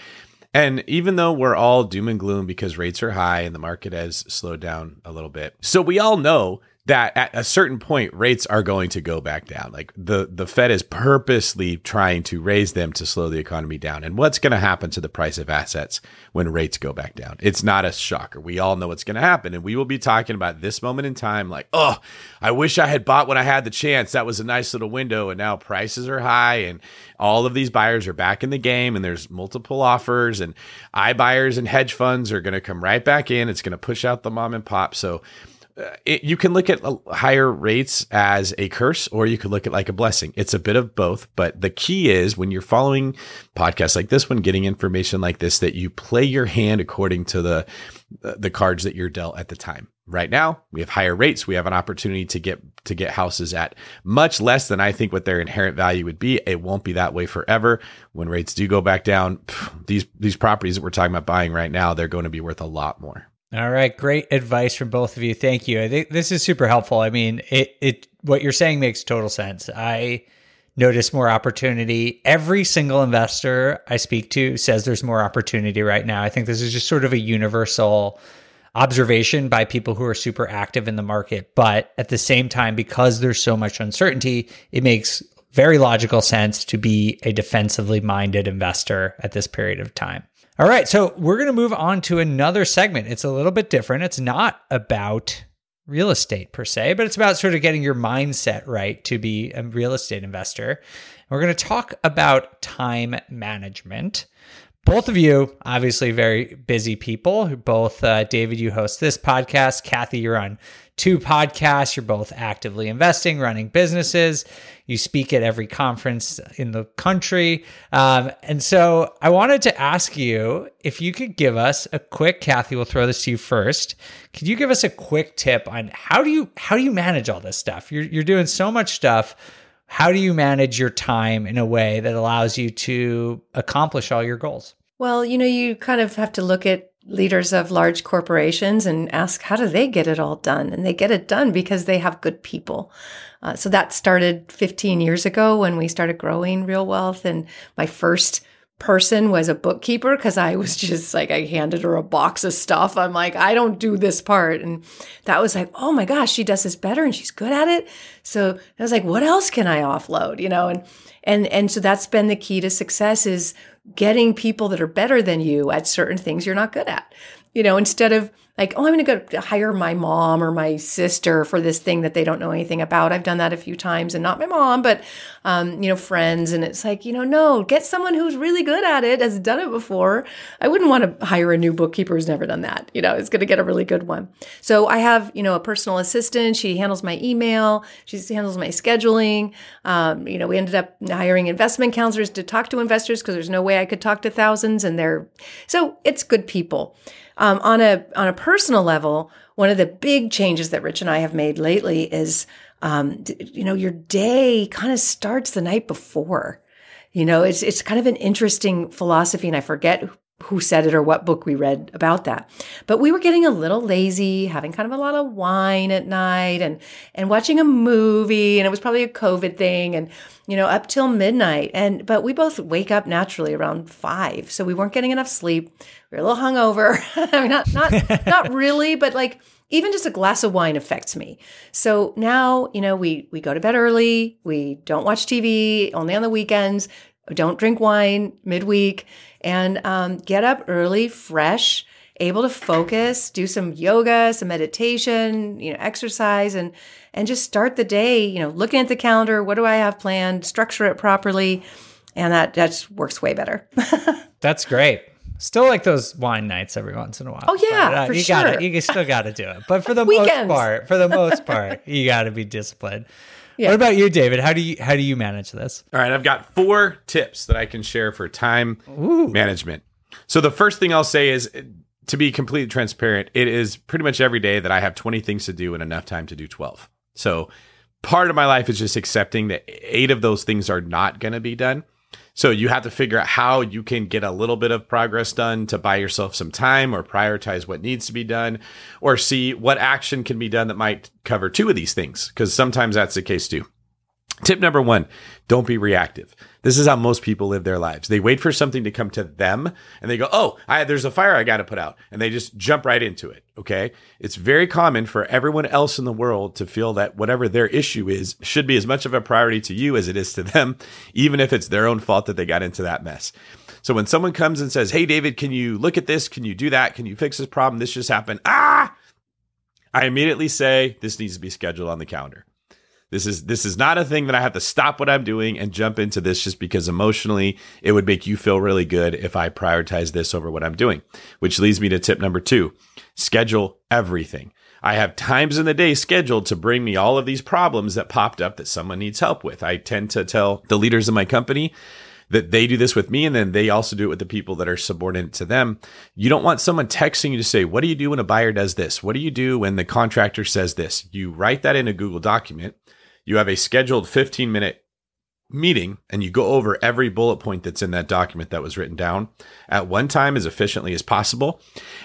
And even though we're all doom and gloom because rates are high and the market has slowed down a little bit, so we all know that at a certain point rates are going to go back down. Like the the Fed is purposely trying to raise them to slow the economy down. And what's going to happen to the price of assets when rates go back down? It's not a shocker. We all know what's going to happen and we will be talking about this moment in time like, "Oh, I wish I had bought when I had the chance. That was a nice little window and now prices are high and all of these buyers are back in the game and there's multiple offers and iBuyers and hedge funds are going to come right back in. It's going to push out the mom and pop." So Uh, it, you can look at uh, higher rates as a curse or you could look at like a blessing. It's a bit of both, but the key is when you're following podcasts like this one, getting information like this, that you play your hand according to the the cards that you're dealt at the time. Right now, we have higher rates. We have an opportunity to get to get houses at much less than I think what their inherent value would be. It won't be that way forever. When rates do go back down, these these properties that we're talking about buying right now, they're going to be worth a lot more. All right, great advice from both of you. Thank you. I think this is super helpful. I mean, it it what you're saying makes total sense. I notice more opportunity. Every single investor I speak to says there's more opportunity right now. I think this is just sort of a universal observation by people who are super active in the market. But at the same time, because there's so much uncertainty, it makes very logical sense to be a defensively minded investor at this period of time. All right, so we're going to move on to another segment. It's a little bit different. It's not about real estate per se, but it's about sort of getting your mindset right to be a real estate investor. We're going to talk about time management. Both of you, obviously, very busy people. Both, uh, David, you host this podcast. Kathy, you're on two podcasts. You're both actively investing, running businesses. You speak at every conference in the country. Um, and so I wanted to ask you if you could give us a quick, Kathy, we'll throw this to you first. Could you give us a quick tip on how do you how do you manage all this stuff? You're you're doing so much stuff. How do you manage your time in a way that allows you to accomplish all your goals? Well, you know, you kind of have to look at leaders of large corporations and ask how do they get it all done? And they get it done because they have good people. Uh, so that started 15 years ago when we started growing real wealth and my first person was a bookkeeper because i was just like i handed her a box of stuff. I'm like i don't do this part. And that was like oh my gosh she does this better and she's good at it. So i was like what else can i offload? You know and and and so that's been the key to success is getting people that are better than you at certain things you're not good at. You know, instead of like, oh, I'm going to go hire my mom or my sister for this thing that they don't know anything about. I've done that a few times and not my mom, but, um, you know, friends. And it's like, you know, no, get someone who's really good at it, has done it before. I wouldn't want to hire a new bookkeeper who's never done that. You know, it's going to get a really good one. So I have, you know, a personal assistant. She handles my email. She handles my scheduling. Um, you know, we ended up hiring investment counselors to talk to investors because there's no way I could talk to thousands and they're, so it's good people. Um, on a on a personal level, one of the big changes that Rich and I have made lately is, um, you know, your day kind of starts the night before. You know, it's it's kind of an interesting philosophy, and I forget who said it or what book we read about that. But we were getting a little lazy, having kind of a lot of wine at night and and watching a movie and it was probably a covid thing and you know up till midnight and but we both wake up naturally around 5. So we weren't getting enough sleep. We were a little hungover. I mean not not not really, but like even just a glass of wine affects me. So now, you know, we we go to bed early, we don't watch TV only on the weekends, don't drink wine midweek and um, get up early, fresh, able to focus, do some yoga, some meditation, you know, exercise, and and just start the day. You know, looking at the calendar, what do I have planned? Structure it properly, and that that just works way better. That's great. Still like those wine nights every once in a while. Oh yeah, but, uh, for you sure. got You still got to do it, but for the most part, for the most part, you got to be disciplined. Yeah. What about you, David? How do you how do you manage this? All right, I've got four tips that I can share for time Ooh. management. So the first thing I'll say is to be completely transparent, it is pretty much every day that I have 20 things to do and enough time to do 12. So part of my life is just accepting that eight of those things are not going to be done. So you have to figure out how you can get a little bit of progress done to buy yourself some time or prioritize what needs to be done or see what action can be done that might cover two of these things because sometimes that's the case too. Tip number one, don't be reactive. This is how most people live their lives. They wait for something to come to them and they go, Oh, I, there's a fire I got to put out. And they just jump right into it. Okay. It's very common for everyone else in the world to feel that whatever their issue is should be as much of a priority to you as it is to them, even if it's their own fault that they got into that mess. So when someone comes and says, Hey, David, can you look at this? Can you do that? Can you fix this problem? This just happened. Ah, I immediately say, This needs to be scheduled on the calendar. This is this is not a thing that I have to stop what I'm doing and jump into this just because emotionally it would make you feel really good if I prioritize this over what I'm doing. Which leads me to tip number 2. Schedule everything. I have times in the day scheduled to bring me all of these problems that popped up that someone needs help with. I tend to tell the leaders in my company that they do this with me and then they also do it with the people that are subordinate to them. You don't want someone texting you to say, What do you do when a buyer does this? What do you do when the contractor says this? You write that in a Google document. You have a scheduled 15 minute meeting and you go over every bullet point that's in that document that was written down at one time as efficiently as possible.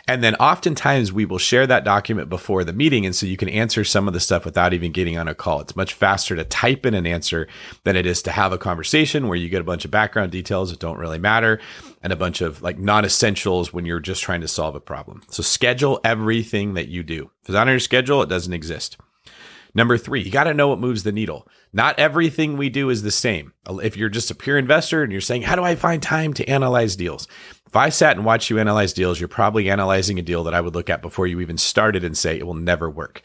And then oftentimes we will share that document before the meeting. And so you can answer some of the stuff without even getting on a call. It's much faster to type in an answer than it is to have a conversation where you get a bunch of background details that don't really matter and a bunch of like non essentials when you're just trying to solve a problem. So schedule everything that you do. If it's on your schedule, it doesn't exist. Number three, you got to know what moves the needle. Not everything we do is the same. If you're just a pure investor and you're saying, How do I find time to analyze deals? If I sat and watched you analyze deals, you're probably analyzing a deal that I would look at before you even started and say it will never work.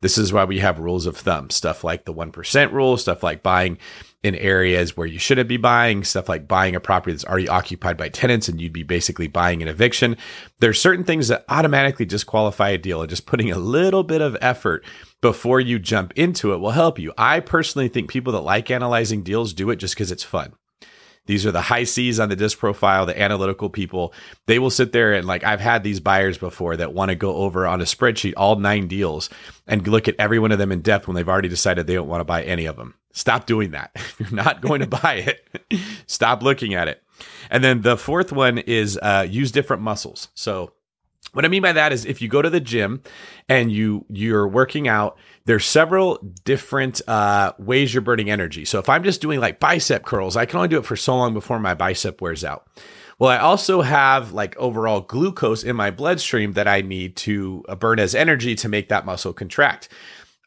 This is why we have rules of thumb, stuff like the 1% rule, stuff like buying in areas where you shouldn't be buying, stuff like buying a property that's already occupied by tenants and you'd be basically buying an eviction. There's certain things that automatically disqualify a deal and just putting a little bit of effort before you jump into it will help you. I personally think people that like analyzing deals do it just because it's fun. These are the high C's on the DISC profile, the analytical people. They will sit there and like I've had these buyers before that want to go over on a spreadsheet all nine deals and look at every one of them in depth when they've already decided they don't want to buy any of them. Stop doing that. If you're not going to buy it, stop looking at it. And then the fourth one is uh, use different muscles. So what I mean by that is if you go to the gym and you you're working out, there's several different uh, ways you're burning energy. So if I'm just doing like bicep curls, I can only do it for so long before my bicep wears out. Well, I also have like overall glucose in my bloodstream that I need to uh, burn as energy to make that muscle contract.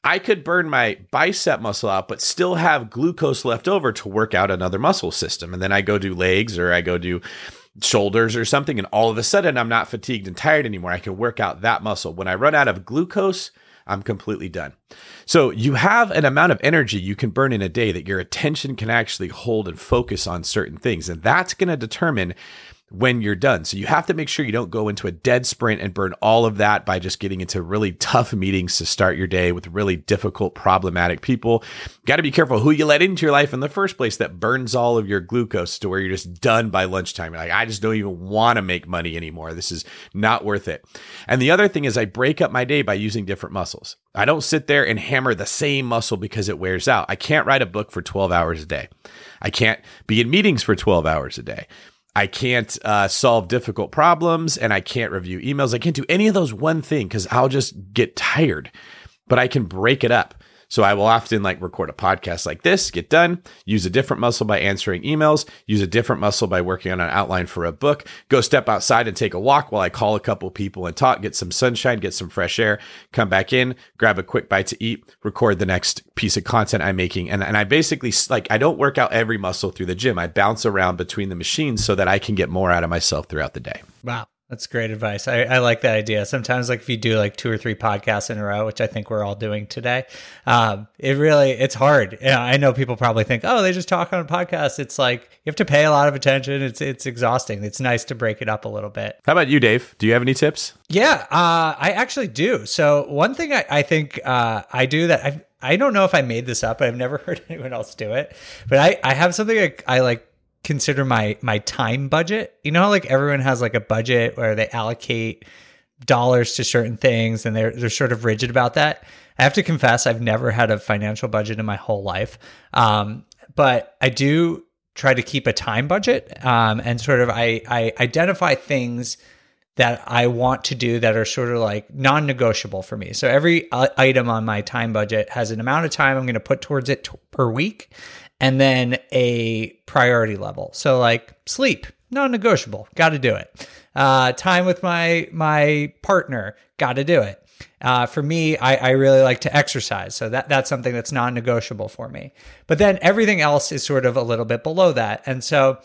I could burn my bicep muscle out, but still have glucose left over to work out another muscle system. And then I go do legs or I go do shoulders or something, and all of a sudden I'm not fatigued and tired anymore. I can work out that muscle. When I run out of glucose, I'm completely done. So you have an amount of energy you can burn in a day that your attention can actually hold and focus on certain things. And that's going to determine when you're done. So you have to make sure you don't go into a dead sprint and burn all of that by just getting into really tough meetings to start your day with really difficult, problematic people. Got to be careful who you let into your life in the first place that burns all of your glucose to where you're just done by lunchtime. You're like, I just don't even want to make money anymore. This is not worth it. And the other thing is I break up my day by using different muscles. I don't sit there and hammer the same muscle because it wears out. I can't write a book for 12 hours a day. I can't be in meetings for 12 hours a day. I can't uh, solve difficult problems and I can't review emails. I can't do any of those one thing because I'll just get tired, but I can break it up. So I will often like record a podcast like this, get done, use a different muscle by answering emails, use a different muscle by working on an outline for a book, go step outside and take a walk while I call a couple people and talk, get some sunshine, get some fresh air, come back in, grab a quick bite to eat, record the next piece of content I'm making. And, and I basically like, I don't work out every muscle through the gym. I bounce around between the machines so that I can get more out of myself throughout the day. Wow. That's great advice. I, I, like that idea. Sometimes, like if you do like two or three podcasts in a row, which I think we're all doing today, um, it really it's hard. I know people probably think, oh, they just talk on a podcast. It's like you have to pay a lot of attention. It's it's exhausting. It's nice to break it up a little bit. How about you, Dave? Do you have any tips? Yeah, uh, I actually do. So one thing I, I think uh, I do that I I don't know if I made this up. I've never heard anyone else do it, but I I have something I, I like consider my my time budget. You know, like everyone has like a budget where they allocate dollars to certain things and they're they're sort of rigid about that. I have to confess I've never had a financial budget in my whole life. Um, but I do try to keep a time budget um, and sort of I, I identify things that I want to do that are sort of like non negotiable for me. So every item on my time budget has an amount of time I'm going to put towards it t- per week and then a priority level. So like sleep, non-negotiable, got to do it. Uh, time with my my partner, got to do it. Uh, for me, I, I, really like to exercise, so that that's something that's non-negotiable for me. But then everything else is sort of a little bit below that. And so,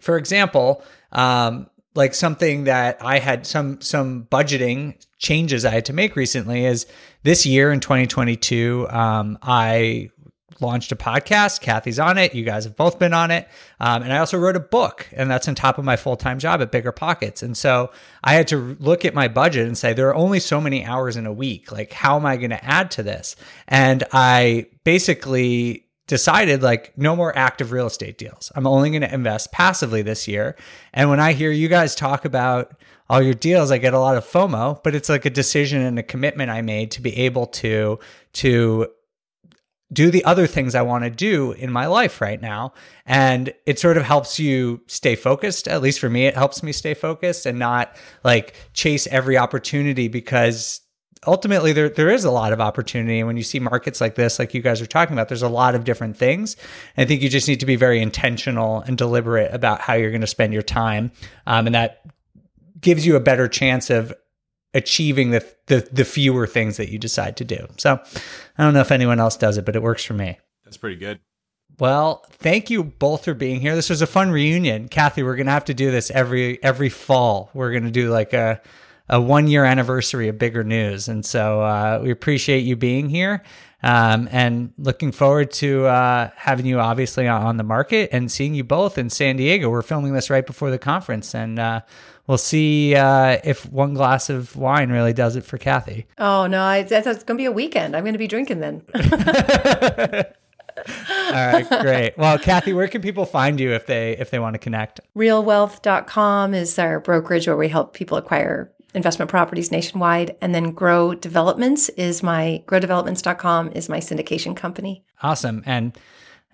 for example, um, like something that I had some some budgeting changes I had to make recently is this year in 2022, um, I launched a podcast. Kathy's on it. You guys have both been on it. Um, and I also wrote a book, and that's on top of my full time job at Bigger Pockets. And so I had to look at my budget and say, there are only so many hours in a week. Like, how am I going to add to this? And I basically decided like no more active real estate deals. I'm only going to invest passively this year. And when I hear you guys talk about all your deals, I get a lot of FOMO, but it's like a decision and a commitment I made to be able to to do the other things I want to do in my life right now. And it sort of helps you stay focused. At least for me, it helps me stay focused and not like chase every opportunity because ultimately there there is a lot of opportunity and when you see markets like this like you guys are talking about there's a lot of different things and i think you just need to be very intentional and deliberate about how you're going to spend your time um, and that gives you a better chance of achieving the, the the fewer things that you decide to do so i don't know if anyone else does it but it works for me That's pretty good. well, thank you both for being here. This was a fun reunion. Kathy, we're gonna have to do this every every fall. We're gonna do like a a one year anniversary of bigger news. And so uh, we appreciate you being here. Um, and looking forward to uh, having you obviously on, on the market and seeing you both in San Diego. We're filming this right before the conference, and uh, we'll see uh, if one glass of wine really does it for Kathy. Oh no, I, that's going to be a weekend. I'm going to be drinking then. All right, great. Well, Kathy, where can people find you if they if they want to connect? Realwealth.com is our brokerage where we help people acquire investment properties nationwide. And then Grow Developments is my growdevelopments.com is my syndication company. Awesome. And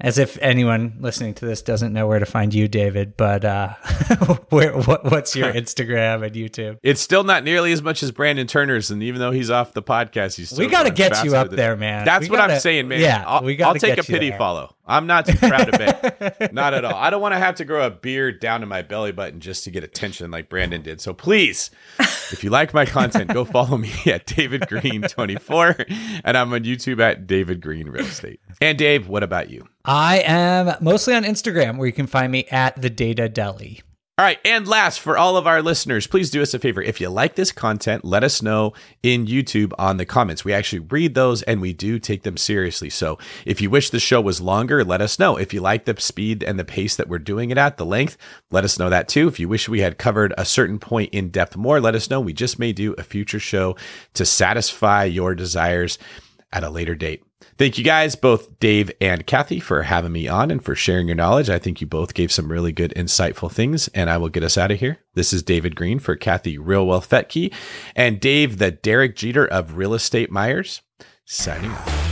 as if anyone listening to this doesn't know where to find you, David, but uh, where, what, what's your Instagram and YouTube? It's still not nearly as much as Brandon Turner's, and even though he's off the podcast, he's still We got to get you up there, man. That's We what gotta- I'm saying, man. Yeah, I'll, we got I'll take get a pity there. follow. I'm not too proud of beg. not at all. I don't want to have to grow a beard down to my belly button just to get attention like Brandon did. So please, if you like my content, go follow me at David Greene 24, and I'm on YouTube at David Greene Real Estate. And Dave, what about you? I am mostly on Instagram, where you can find me at the Data Deli. All right. And last, for all of our listeners, please do us a favor. If you like this content, let us know in YouTube on the comments. We actually read those and we do take them seriously. So if you wish the show was longer, let us know. If you like the speed and the pace that we're doing it at, the length, let us know that too. If you wish we had covered a certain point in depth more, let us know. We just may do a future show to satisfy your desires at a later date. Thank you guys, both Dave and Kathy, for having me on and for sharing your knowledge. I think you both gave some really good, insightful things, and I will get us out of here. This is David Greene for Kathy Real Wealth Fettke and Dave, the Derek Jeter of Real Estate Myers, signing off.